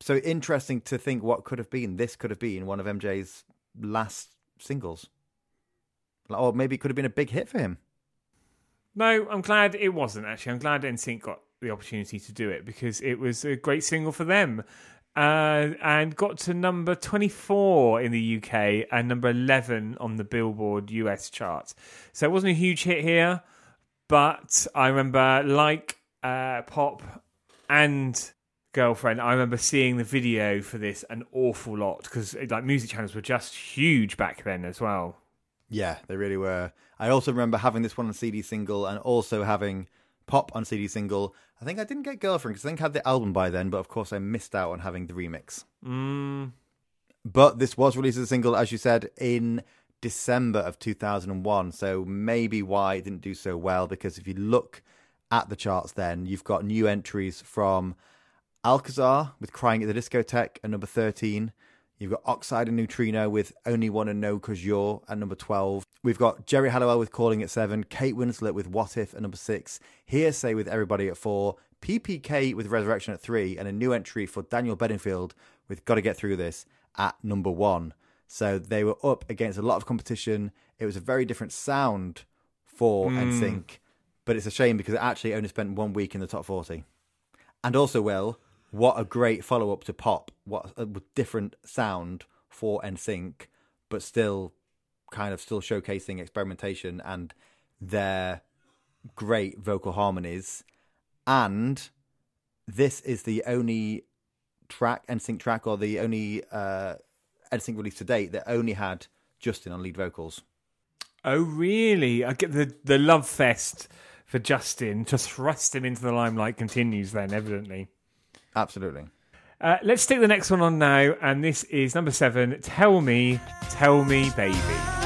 So interesting to think what could have been. This could have been one of MJ's last singles. or maybe it could have been a big hit for him. No, I'm glad it wasn't actually. I'm glad NSYNC got the opportunity to do it because it was a great single for them. Uh, and got to number 24 in the UK and number 11 on the Billboard US chart. So it wasn't a huge hit here, but I remember, like uh, Pop and Girlfriend, I remember seeing the video for this an awful lot because like music channels were just huge back then as well. Yeah, they really were. I also remember having this one on CD single and also having Pop on CD single. I think I didn't get Girlfriend because I think I had the album by then, but of course I missed out on having the remix. Mm, But this was released as a single, as you said, in December of 2001. So maybe why it didn't do so well, because if you look at the charts then, you've got new entries from Alcazar with Crying at the Discotheque at number 13. You've got Oxide and Neutrino with Only One and No Cause You're at number 12. We've got Geri Halliwell with Calling at 7. Kate Winslet with What If at number 6. Hearsay with Everybody at 4. PPK with Resurrection at 3. And a new entry for Daniel Bedingfield with Gotta Get Through This at number 1. So they were up against a lot of competition. It was a very different sound for hmm. NSYNC. But it's a shame because it actually only spent one week in the top 40. And also, Will, what a great follow up to Pop. What a different sound for NSYNC, but still kind of still showcasing experimentation and their great vocal harmonies. And this is the only track, NSYNC track, or the only uh, NSYNC release to date that only had Justin on lead vocals. Oh, really? I get the the love fest for Justin to thrust him into the limelight continues. Then, evidently. Absolutely. Uh, let's stick the next one on now, and this is number seven. Tell me, tell me, baby.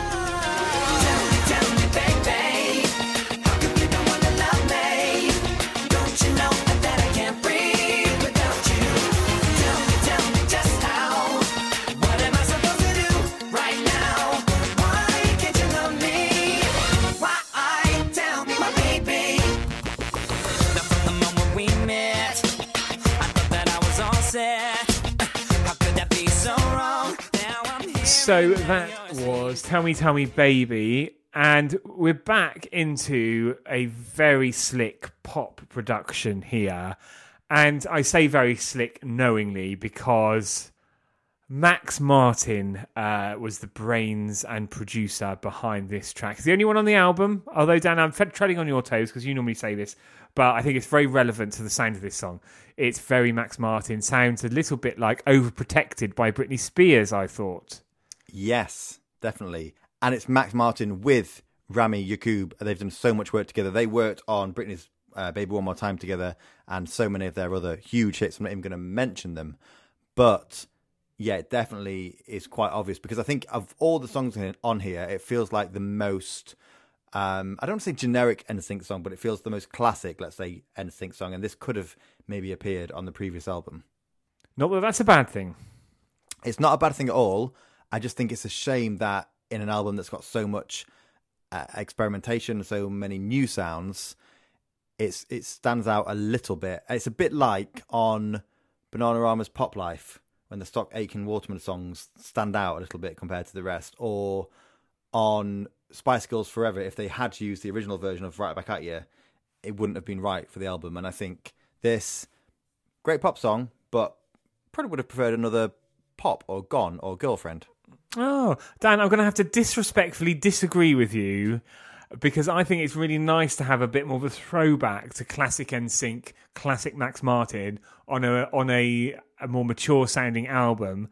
So that was Tell Me, Tell Me, Baby. And we're back into a very slick pop production here. And I say very slick knowingly because Max Martin uh, was the brains and producer behind this track. He's the only one on the album, although, Dan, I'm treading on your toes because you normally say this, but I think it's very relevant to the sound of this song. It's very Max Martin, sounds a little bit like Overprotected by Britney Spears, I thought. Yes, definitely. And it's Max Martin with Rami Yacoub. They've done so much work together. They worked on Britney's uh, Baby One More Time together and so many of their other huge hits. I'm not even going to mention them. But yeah, it definitely is quite obvious because I think of all the songs on here, it feels like the most. Um, I don't want to say generic NSYNC song, but it feels the most classic, let's say, NSYNC song. And this could have maybe appeared on the previous album. No, that that's a bad thing. it's not a bad thing at all. I just think it's a shame that in an album that's got so much uh, experimentation, so many new sounds, it's it stands out a little bit. It's a bit like on Bananarama's Pop Life when the Stock Aitken Waterman songs stand out a little bit compared to the rest, or on Spice Girls Forever. If they had used the original version of Right Back at You, it wouldn't have been right for the album. And I think this great pop song, but probably would have preferred another pop or gone or girlfriend. Oh, Dan, I'm going to have to disrespectfully disagree with you because I think it's really nice to have a bit more of a throwback to classic NSYNC, classic Max Martin on a on a, a more mature sounding album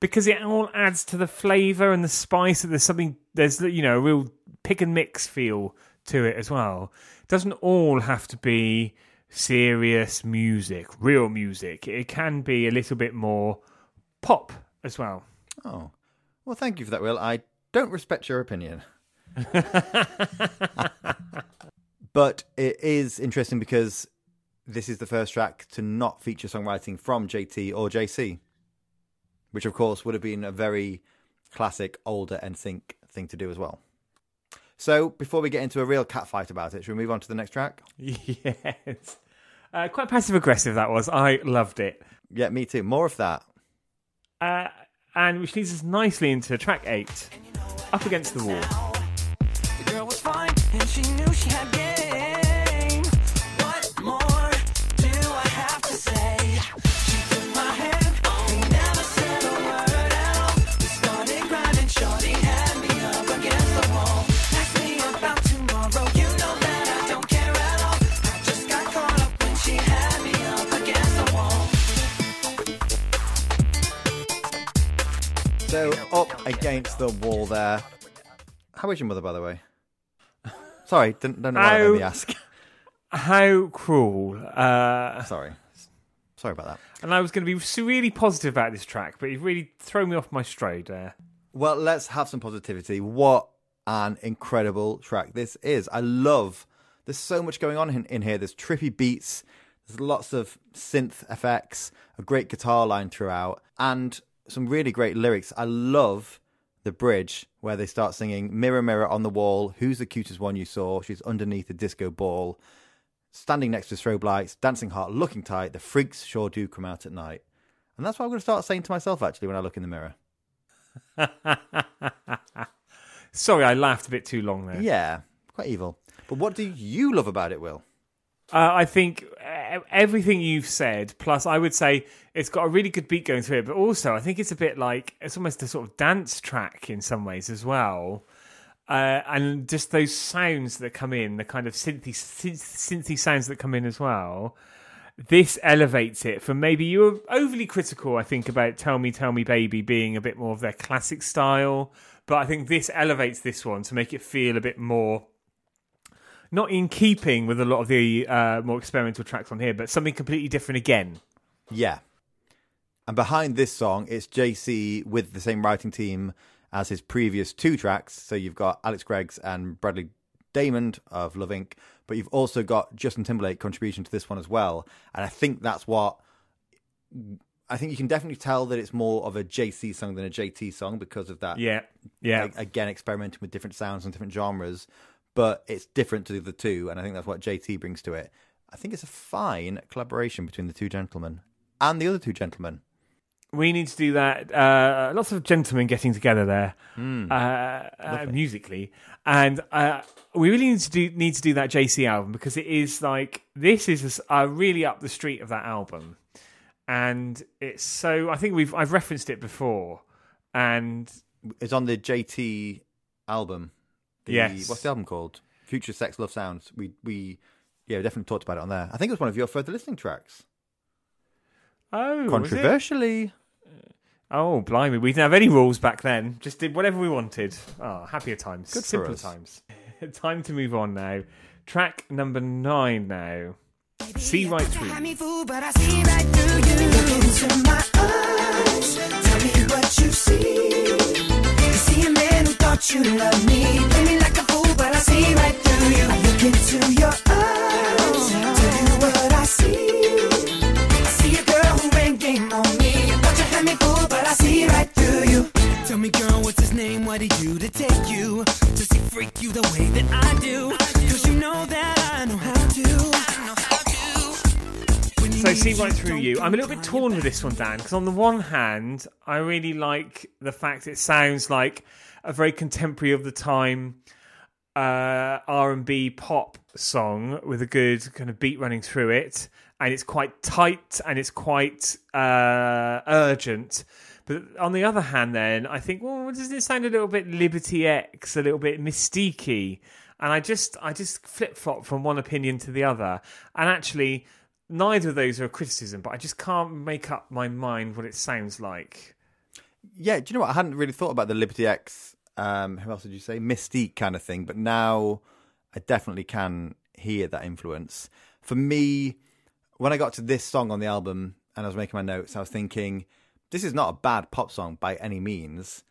because it all adds to the flavor and the spice. There's something there's you know a real pick and mix feel to it as well. It doesn't all have to be serious music, real music. It can be a little bit more pop as well. Oh, well, thank you for that, Will. I don't respect your opinion. [laughs] but it is interesting because this is the first track to not feature songwriting from JT or JC, which of course would have been a very classic older NSYNC thing to do as well. So before we get into a real catfight about it, should we move on to the next track? Yes. Uh, quite passive aggressive that was. I loved it. Yeah, me too. More of that. Uh, and which leads us nicely into track eight Up Against the Wall. So up against the wall there. How is your mother, by the way? [laughs] Sorry, don't, don't know why I Ow. ask. How cruel. Uh, Sorry. Sorry about that. and I was going to be really positive about this track, but you've really thrown me off my stride there. Well, let's have some positivity. What an incredible track this is. I love there's so much going on in, in here. There's trippy beats, there's lots of synth effects, a great guitar line throughout, and some really great lyrics. I love the bridge where they start singing Mirror, mirror on the wall, who's the cutest one you saw? She's underneath a disco ball, standing next to strobe lights, dancing hot, looking tight. The freaks sure do come out at night. And that's what I'm going to start saying to myself actually when I look in the mirror. [laughs] Sorry, I laughed a bit too long there. Yeah, quite evil. But what do you love about it, Will? Uh, I think uh, everything you've said, plus I would say it's got a really good beat going through it, but also I think it's a bit like it's almost a sort of dance track in some ways as well. Uh, and just those sounds that come in, the kind of synthy, synth, synthy sounds that come in as well. This elevates it from maybe you were overly critical, I think, about Tell Me, Tell Me Baby being a bit more of their classic style. But I think this elevates this one to make it feel a bit more not in keeping with a lot of the uh, more experimental tracks on here, but something completely different again. Yeah. And behind this song, it's JC with the same writing team as his previous two tracks. So you've got Alex Greggs and Bradley Daymond of Love Inc., but you've also got Justin Timberlake contribution to this one as well. And I think that's what I think you can definitely tell that it's more of a JC song than a JT song because of that. Yeah, yeah. like, again experimenting with different sounds and different genres, but it's different to the two, and I think that's what JT brings to it. I think it's a fine collaboration between the two gentlemen and the other two gentlemen. we need to do that. Uh, lots of gentlemen getting together there, uh, uh, musically, and uh, we really need to do need to do that JC album because it is like this is uh, really up the street of that album, and it's so. I think we've I've referenced it before, and It's on the JT album. The, Yes. What's the album called? Future Sex Love Sounds. We we yeah definitely talked about it on there. I think it was one of your further listening tracks. oh, was it? Controversially, uh, Oh, blimey! We didn't have any rules back then. Just did whatever we wanted. Oh, happier times. Good for Simpler us. times. [laughs] Time to move on now. Track number nine now. See right through. Me fooled, but I see right through you. Look into my eyes. Tell me what you see. You see a man who thought you loved me. Play me like a fool, but I see right through you. I look into your eyes. Tell you what I see. I see a girl who ain't game on me. You thought you had me fooled, but I see right through you. Tell me, girl, what's his name? What are you to take you? To see freak you the way that I do? Cause you know that I know how to. I know how to. When you So, see right through you. I'm a little bit torn with this one, Dan, because on the one hand, I really like the fact it sounds like a very contemporary of the time uh, R&B pop song with a good kind of beat running through it, and it's quite tight and it's quite uh, urgent. But on the other hand, then I think, well, doesn't it sound a little bit Liberty X, a little bit Mis-Teeq And I just, I just flip flop from one opinion to the other, and actually, neither of those are a criticism. But I just can't make up my mind what it sounds like. Yeah. Do you know what? I hadn't really thought about the Liberty X. Um, who else did you say? Mis-Teeq kind of thing. But now I definitely can hear that influence. For me, when I got to this song on the album and I was making my notes, I was thinking, this is not a bad pop song by any means.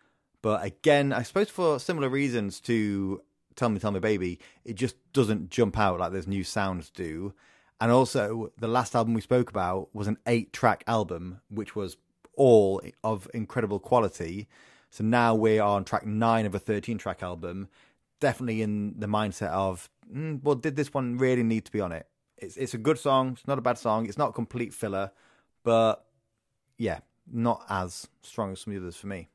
But again, I suppose for similar reasons to Tell Me, Tell Me Baby, it just doesn't jump out like those new sounds do. And also, the last album we spoke about was an eight track album, which was all of incredible quality. So now we're on track nine of a 13 track album, definitely in the mindset of, mm, well, did this one really need to be on it? It's, it's a good song. It's not a bad song. It's not a complete filler, but yeah, not as strong as some of the others for me.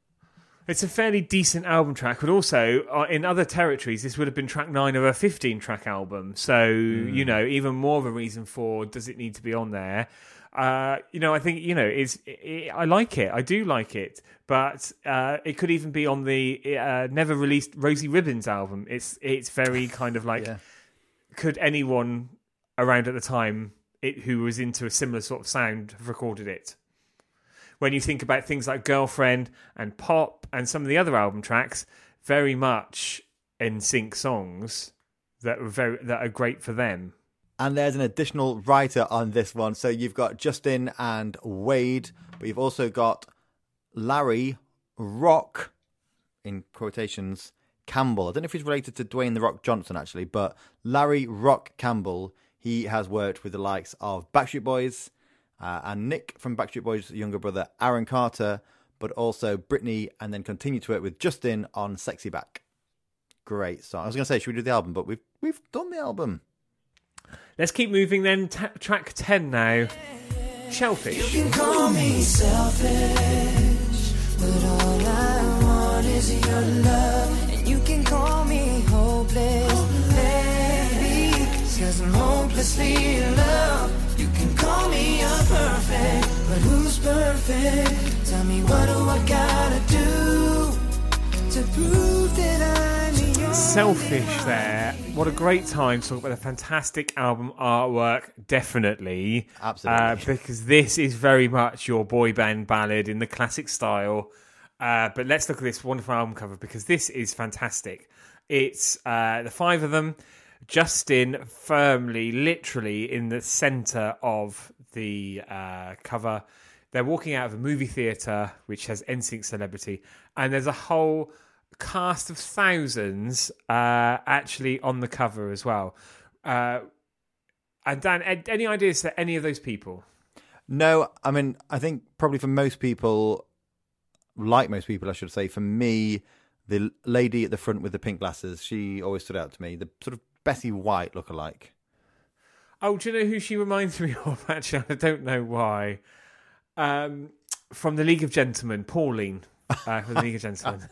It's a fairly decent album track, but also uh, in other territories, this would have been track nine of a 15 track album. So, you know, even more of a reason for does it need to be on there? Uh, you know, I think, you know, it, I like it. I do like it. But uh, it could even be on the uh, never released Rosie Ribbons album. It's, it's very [laughs] kind of like, Yeah. could anyone around at the time it, who was into a similar sort of sound have recorded it? When you think about things like Girlfriend and Pop and some of the other album tracks, very much NSYNC songs that were very that are great for them. And there's an additional writer on this one. So you've got Justin and Wade, but you've also got Larry Rock, in quotations, Campbell. I don't know if he's related to Dwayne The Rock Johnson, actually, but Larry Rock Campbell, he has worked with the likes of Backstreet Boys uh, and Nick from Backstreet Boys' younger brother, Aaron Carter, but also Britney, and then continued to work with Justin on Sexy Back. Great song. I was going to say, should we do the album? But we've we've done the album. Let's keep moving then. Ta track 10 now. Selfish. You can call me selfish, but all I want is your love. And you can call me hopeless, cause I'm hopelessly in love. You can call me but who's perfect? Tell me what do I gotta do to prove that yours? Selfish there. What a great time to talk about a fantastic album artwork, definitely. Absolutely. Uh, because this is very much your boy band ballad in the classic style. Uh, but let's look at this wonderful album cover because this is fantastic. It's uh, the five of them, Justin firmly, literally in the center of the uh, cover. They're walking out of a movie theater which has NSYNC celebrity, and there's a whole cast of thousands uh, actually on the cover as well. Uh, and Dan, any ideas to any of those people? No, I mean, I think probably for most people, like most people, I should say, for me, the lady at the front with the pink glasses, she always stood out to me. The sort of Betty White lookalike. Oh, do you know who she reminds [laughs] me of? Actually, I don't know why. Um, from the League of Gentlemen, Pauline uh, from the League of [laughs] Gentlemen.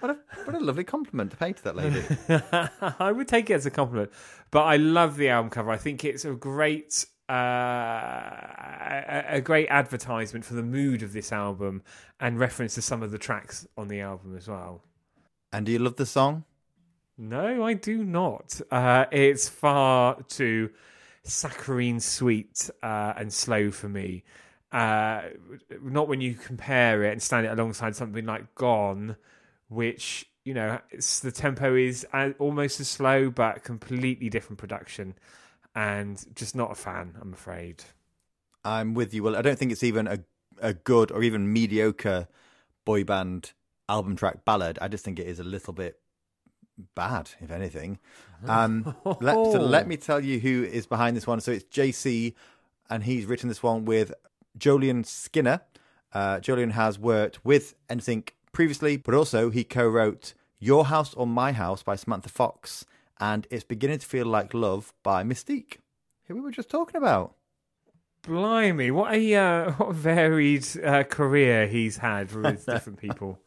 What a what a lovely compliment to pay to that lady. [laughs] I would take it as a compliment, but I love the album cover. I think it's a great, uh, a, a great advertisement for the mood of this album and reference to some of the tracks on the album as well. and do you love the song? No, I do not. Uh, it's far too saccharine, sweet, uh, and slow for me. Uh, not when you compare it and stand it alongside something like Gone, which you know it's, the tempo is uh, almost as slow, but completely different production, and just not a fan. I'm afraid. I'm with you. Well, I don't think it's even a a good or even mediocre boy band album track ballad. I just think it is a little bit bad, if anything. [laughs] Um, let, so let me tell you who is behind this one. So it's JC, and he's written this one with Jolyon Skinner. Uh, Jolyon has worked with NSYNC previously, but also he co-wrote "Your House or My House" by Samantha Fox, and "It's Beginning to Feel Like Love" by Mis-Teeq, who we were just talking about. Blimey, what a uh, [laughs] what a varied uh, career he's had with [laughs] different people.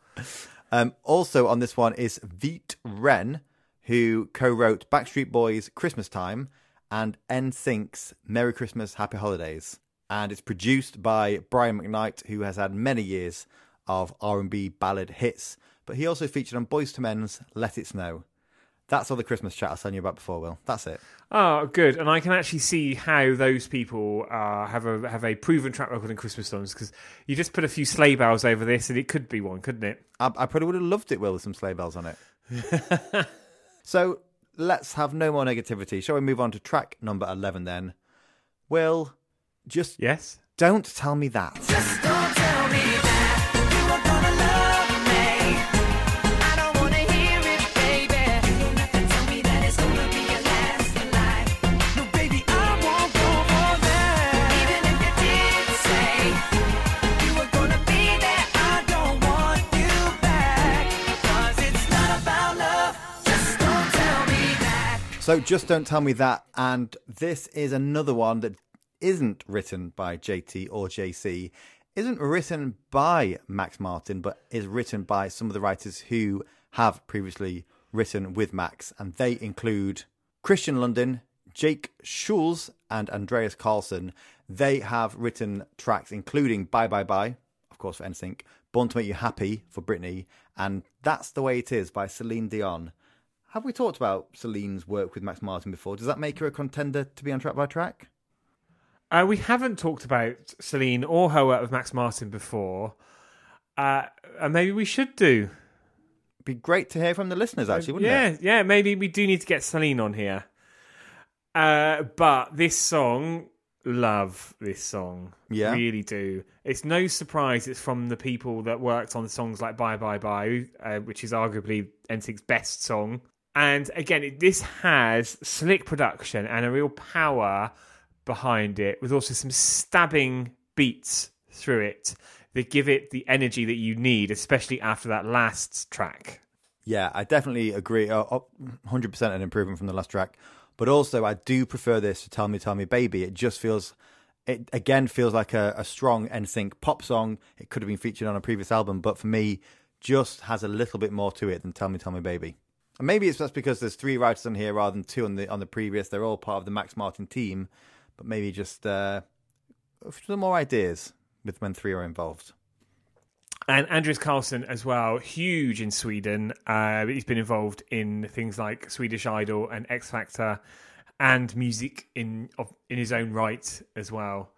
Um, also on this one is Veit Renn, who co-wrote Backstreet Boys' "Christmas Time" and NSYNC's "Merry Christmas, Happy Holidays," and it's produced by Brian McKnight, who has had many years of R&B ballad hits. But he also featured on Boyz II Men's "Let It Snow." That's all the Christmas chat I was telling you about before, Will. That's it. Oh, good. And I can actually see how those people uh, have a have a proven track record in Christmas songs because you just put a few sleigh bells over this and it could be one, couldn't it? I, I probably would have loved it, Will, with some sleigh bells on it. [laughs] so let's have no more negativity. Shall we move on to track number 11 then? Will, just Yes. don't tell me that. So just don't tell me that. And this is another one that isn't written by JT or JC. isn't written by Max Martin, but is written by some of the writers who have previously written with Max, and they include Kristian Lundin, Jake Schulze, and Andreas Carlsson. They have written tracks including Bye Bye Bye, of course, for NSYNC, Born to Make You Happy for Britney, and That's the Way It Is by Celine Dion. Have we talked about Celine's work with Max Martin before? Does that make her a contender to be on track by track? Uh, we haven't talked about Celine or her work with Max Martin before. Uh, and maybe we should do. Be great to hear from the listeners, actually, wouldn't yeah, it? yeah, yeah. maybe we do need to get Celine on here. Uh, but this song, love this song. Yeah? Really do. It's no surprise it's from the people that worked on songs like Bye Bye Bye, uh, which is arguably NSYNC's best song. And again, this has slick production and a real power behind it, with also some stabbing beats through it that give it the energy that you need, especially after that last track. Yeah, I definitely agree. Uh, 100% an improvement from the last track. But also, I do prefer this to Tell Me, Tell Me Baby. It just feels, it again feels like a, a strong NSYNC pop song. It could have been featured on a previous album, but for me, just has a little bit more to it than Tell Me, Tell Me Baby. And maybe it's just because there's three writers on here rather than two on the on the previous. They're all part of the Max Martin team, but maybe just uh, some more ideas with when three are involved. And Andreas Carlsson as well, huge in Sweden. Uh, he's been involved in things like Swedish Idol and X Factor, and music in in his own right as well.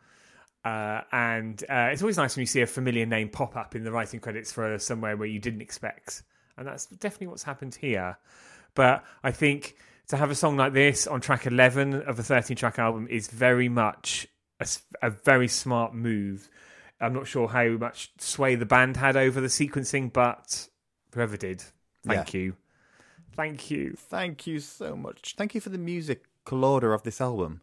Uh, and uh, it's always nice when you see a familiar name pop up in the writing credits for somewhere where you didn't expect, and that's definitely what's happened here. But I think to have a song like this on track eleven of a thirteen-track album is very much a very smart move. I'm not sure how much sway the band had over the sequencing, but whoever did, thank you, thank you. Thank you so much. Thank you for the musical order of this album.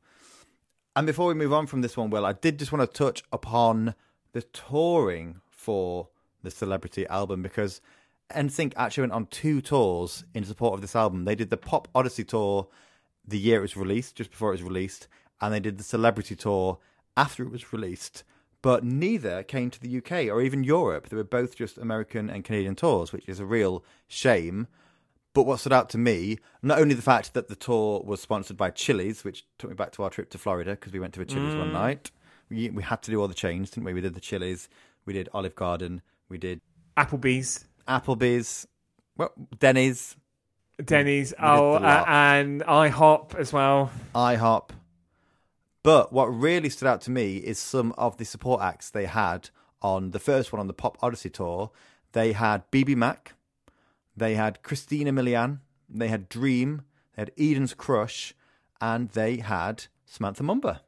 And before we move on from this one, Will, I did just want to touch upon the touring for the Celebrity album because NSYNC actually went on two tours in support of this album. They did the Pop Odyssey tour the year it was released, just before it was released, and they did the Celebrity tour after it was released. But neither came to the UK or even Europe. They were both just American and Canadian tours, which is a real shame. But what stood out to me, not only the fact that the tour was sponsored by Chili's, which took me back to our trip to Florida because we went to a Chili's one mm. night. We, we had to do all the chains, didn't we? We did the Chili's, we did Olive Garden, we did Applebee's, Applebee's, well, Denny's, Denny's, oh, uh, and IHOP as well. IHOP. But what really stood out to me is some of the support acts they had on the first one on the Pop Odyssey tour. They had BBMak, they had Christina Milian, they had Dream, they had Eden's Crush, and they had Samantha Mumba.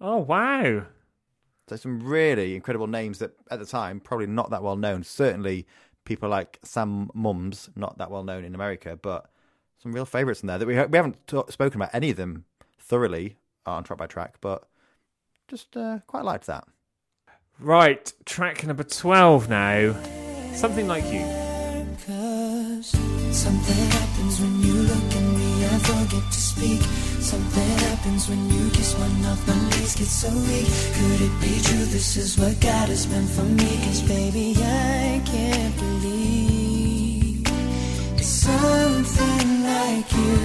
Oh wow! So some really incredible names that at the time probably not that well known. Certainly people like Sam Mums, not that well known in America, but some real favourites in there that we we haven't ta- spoken about any of them thoroughly on track by track, but just uh, quite liked that. Right, track number twelve now. Something like you. Forget to speak. Something happens when you kiss my mouth, my knees get so weak. Could it be true? This is what God has meant for me. Cause baby, I can't believe something like you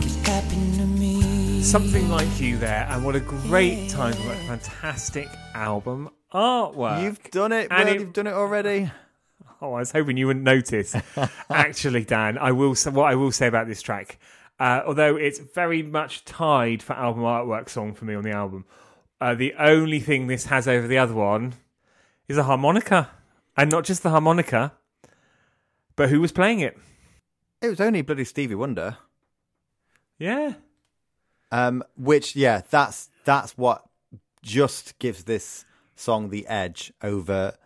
could happen to me. Something like you there, and what a great time for a fantastic album artwork. You've done it, And Will, it- you've done it already. Oh, I was hoping you wouldn't notice. [laughs] Actually, Dan, I will. Say, what I will say about this track, uh, although it's very much tied for album artwork song for me on the album, uh, the only thing this has over the other one is a harmonica, and not just the harmonica, but who was playing it? It was only bloody Stevie Wonder. Yeah, Um, which yeah, that's that's what just gives this song the edge over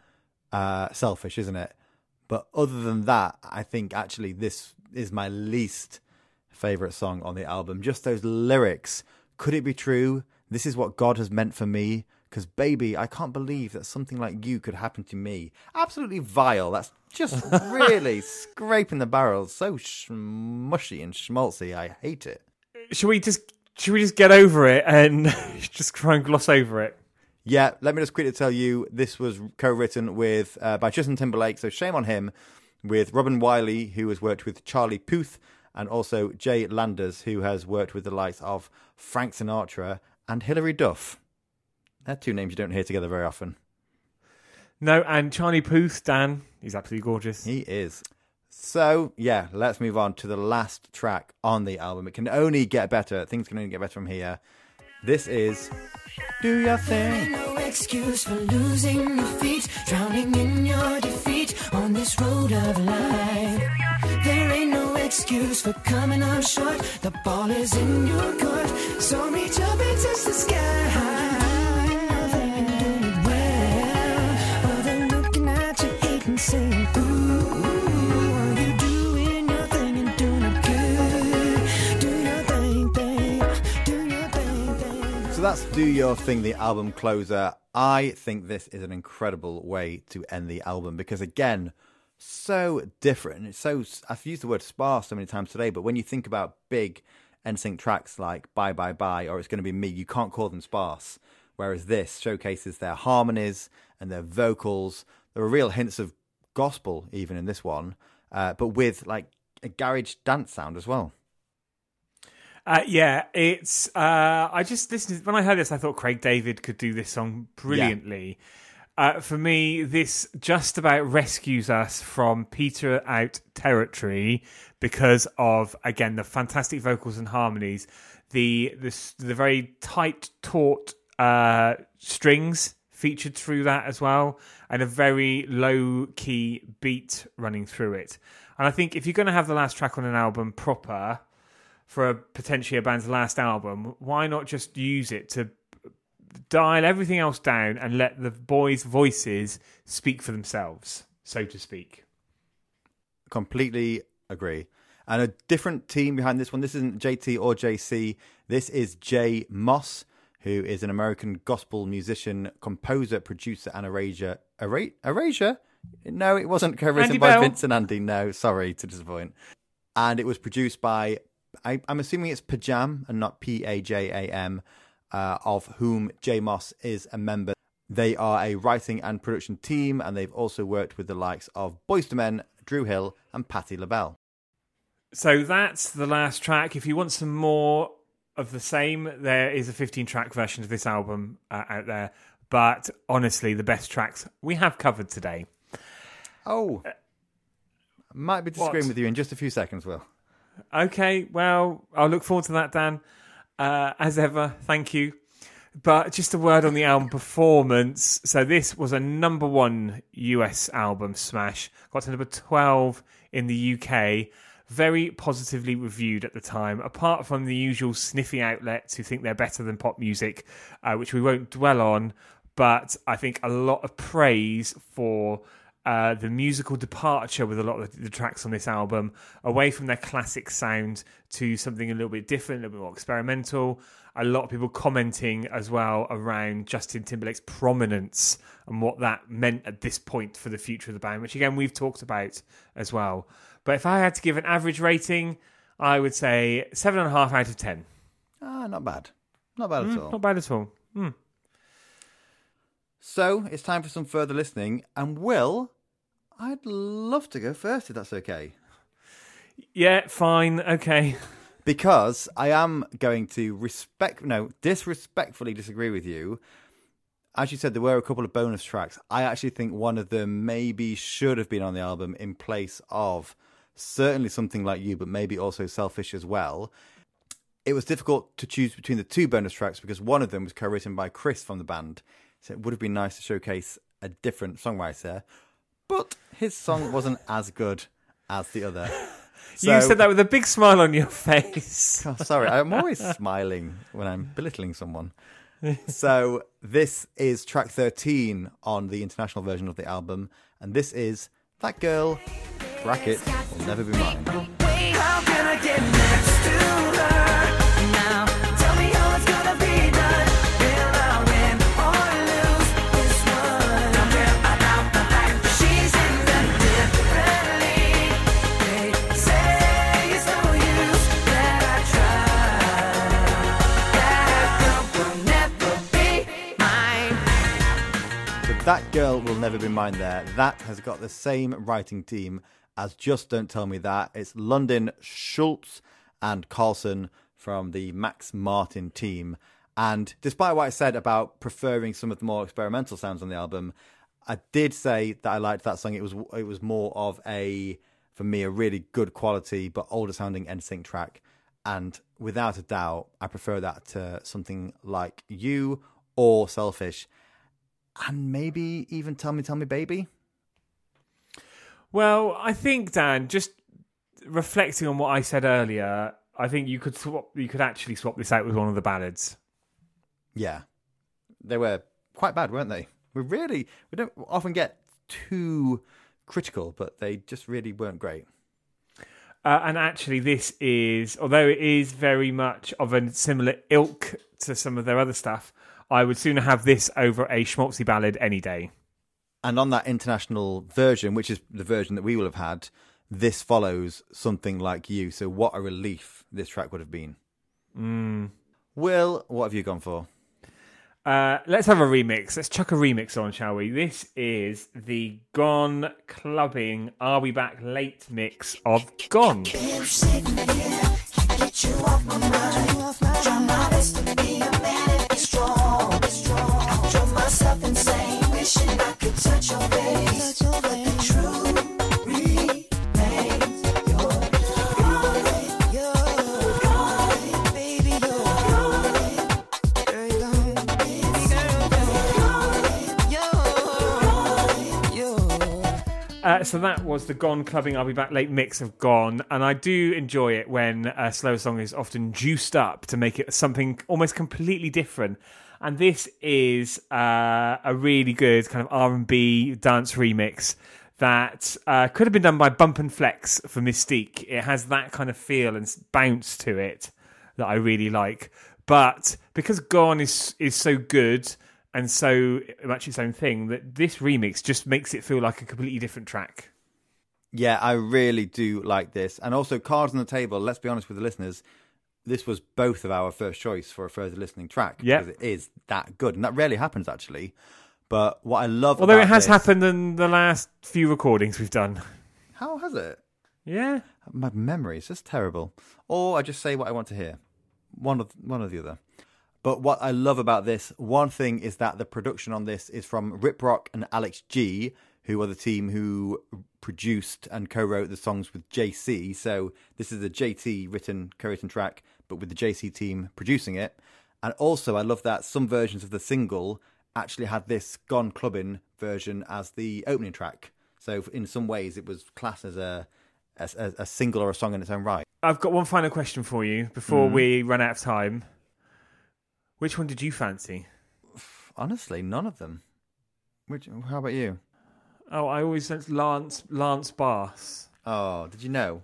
uh, "Selfish," isn't it? But other than that, I think actually this is my least favorite song on the album. Just those lyrics. Could it be true? This is what God has meant for me. Because baby, I can't believe that something like you could happen to me. Absolutely vile. That's just [laughs] really scraping the barrel. So mushy and schmaltzy. I hate it. should we just should we just get over it and [laughs] just try and gloss over it? Yeah, let me just quickly tell you this was co-written with uh, by Justin Timberlake, so shame on him, with Robin Wiley, who has worked with Charlie Puth, and also Jay Landers, who has worked with the likes of Frank Sinatra and Hilary Duff. They're two names you don't hear together very often. No, and Charlie Puth, Dan, he's absolutely gorgeous. He is. So, yeah, let's move on to the last track on the album. It can only get better. Things can only get better from here. This is Do Your Thing. No excuse for losing your feet, drowning in your defeat on this road of life. Excuse for coming up short. The ball is in your court, so reach up and touch the sky. So that's Do Your Thing, the album closer. I think this is an incredible way to end the album because, again, so different. It's so I've used the word sparse so many times today, but when you think about big NSYNC tracks like Bye Bye Bye or It's Gonna Be Me, you can't call them sparse. Whereas this showcases their harmonies and their vocals. There are real hints of gospel even in this one, uh, but with like a garage dance sound as well. Uh, yeah, it's. Uh, I just listened when I heard this. I thought Craig David could do this song brilliantly. Uh, for me, this just about rescues us from peter out territory because of again the fantastic vocals and harmonies, the the the very tight taut uh, strings featured through that as well, and a very low key beat running through it. And I think if you're going to have the last track on an album proper for a, potentially a band's last album, why not just use it to dial everything else down and let the boys' voices speak for themselves, so to speak? Completely agree. And a different team behind this one. This isn't JT or JC. This is Jay Moss, who is an American gospel musician, composer, producer, and arranger. Arra- Erasure? No, it wasn't co-written by. Vince and Andy. No, sorry to disappoint. And it was produced by, I, I'm assuming it's Pajam and not P A J A M, uh, of whom Jay Moss is a member. They are a writing and production team, and they've also worked with the likes of Boyz II Men, Dru Hill, and Patti LaBelle. So that's the last track. If you want some more of the same, there is a 15 track version of this album uh, out there. But honestly, the best tracks we have covered today. Oh, might be disagreeing What? with you in just a few seconds, Will. Okay, well, I'll look forward to that, Dan. Uh, as ever, thank you. But just a word on the album performance. So this was a number one US album smash. Got to number 12 in the UK. Very positively reviewed at the time, apart from the usual sniffy outlets who think they're better than pop music, uh, which we won't dwell on. But I think a lot of praise for uh, the musical departure with a lot of the, the tracks on this album, away from their classic sound to something a little bit different, a little bit more experimental. A lot of people commenting as well around Justin Timberlake's prominence and what that meant at this point for the future of the band, which again we've talked about as well. But if I had to give an average rating, I would say seven and a half out of ten. Ah, not bad. Not bad at all. Not bad at all. So it's time for some further listening. And Will, I'd love to go first if that's okay. Yeah, fine, okay. Because I am going to respect, no, disrespectfully disagree with you. As you said, there were a couple of bonus tracks. I actually think one of them maybe should have been on the album in place of certainly something like you, but maybe also Selfish as well. It was difficult to choose between the two bonus tracks because one of them was co written by Chris from the band. So it would have been nice to showcase a different songwriter, but his song wasn't [laughs] as good as the other. [laughs] you said that with a big smile on your face. [laughs] Oh, sorry, I'm always smiling when I'm belittling someone. So this is track 13 on the international version of the album, and this is That Girl, bracket, will never be mine. That girl will never be mine there. That has got the same writing team as Just Don't Tell Me That. It's Lundin Schulze and Carlsson from the Max Martin team. And despite what I said about preferring some of the more experimental sounds on the album, I did say that I liked that song. It was it was more of a for me a really good quality but older sounding NSYNC track. And without a doubt, I prefer that to something like You or Selfish and maybe even Tell Me, Tell Me, Baby. Well, I think Dan, just reflecting on what I said earlier, I think you could swap. You could actually swap this out with one of the ballads. Yeah, they were quite bad, weren't they? We really we don't often get too critical, but they just really weren't great. Uh, and actually, this is, although it is very much of a similar ilk to some of their other stuff, I would sooner have this over a schmaltzy ballad any day. And on that international version, which is the version that we will have had, this follows something like you. So what a relief this track would have been. Mm. Will, what have you gone for? Uh, let's have a remix. Let's chuck a remix on, shall we? This is the Gone Clubbing Are We Back Late mix of Gone. Uh, so that was the Gone Clubbing. I'll Be Back Late. Mix of Gone, and I do enjoy it when a slower song is often juiced up to make it something almost completely different. And this is uh, a really good kind of R and B dance remix that uh, could have been done by Bump and Flex for Mis-Teeq. It has that kind of feel and bounce to it that I really like. But because Gone is is so good and so much its own thing, that this remix just makes it feel like a completely different track. Yeah, I really do like this. And also, Cards on the Table, let's be honest with the listeners, this was both of our first choice for a further listening track. Yeah. Because it is that good. And that rarely happens, actually. But what I love Although it has this- happened in the last few recordings we've done. How has it? Yeah. My memory is just terrible. Or I just say what I want to hear. One of one or the other. But what I love about this, one thing is that the production on this is from Riprock and Alex G, who are the team who produced and co-wrote the songs with JC. So this is a JT written, co-written track, but with the JC team producing it. And also, I love that some versions of the single actually had this Gone Clubbing version as the opening track. So in some ways, it was classed as a a, a- a single or a song in its own right. I've got one final question for you before Mm. we run out of time. Which one did you fancy? [sighs] Honestly, none of them. Which? How about you? Oh, I always went Lance Lance Bass. Oh, did you know?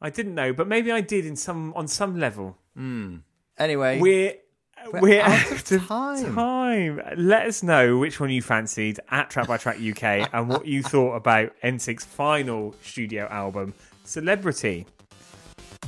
I didn't know, but maybe I did in some on some level. Hmm. Anyway, We're We're we're, out out, of of time. time. Let us know which one you fancied at Track by Track UK [laughs] and what you thought about NSYNC's final studio album, Celebrity.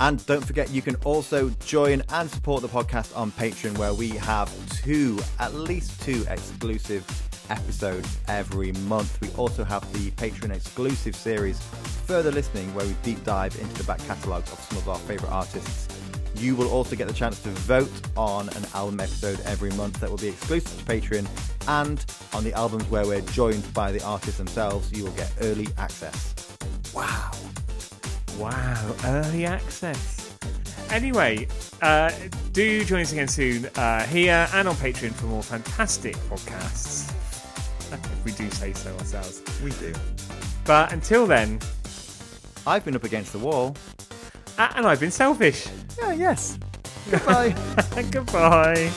And don't forget, you can also join and support the podcast on Patreon, where we have two, at least two exclusive episodes every month. We also have the Patreon exclusive series, Further Listening, where we deep dive into the back catalogue of some of our favourite artists. You will also get the chance to vote on an album episode every month that will be exclusive to Patreon. And on the albums where we're joined by the artists themselves, you will get early access. Wow. Wow, early access. Anyway, uh, do join us again soon uh, here and on Patreon for more fantastic podcasts. [laughs] if we do say so ourselves. We do. But until then, I've been up against the wall. and I've been selfish. Yeah, yes. [laughs] Goodbye. Goodbye.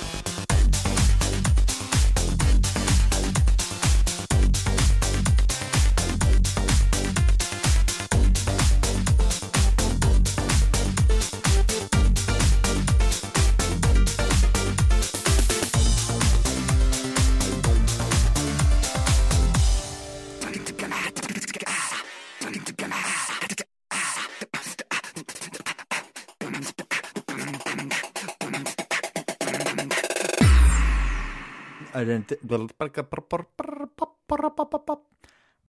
And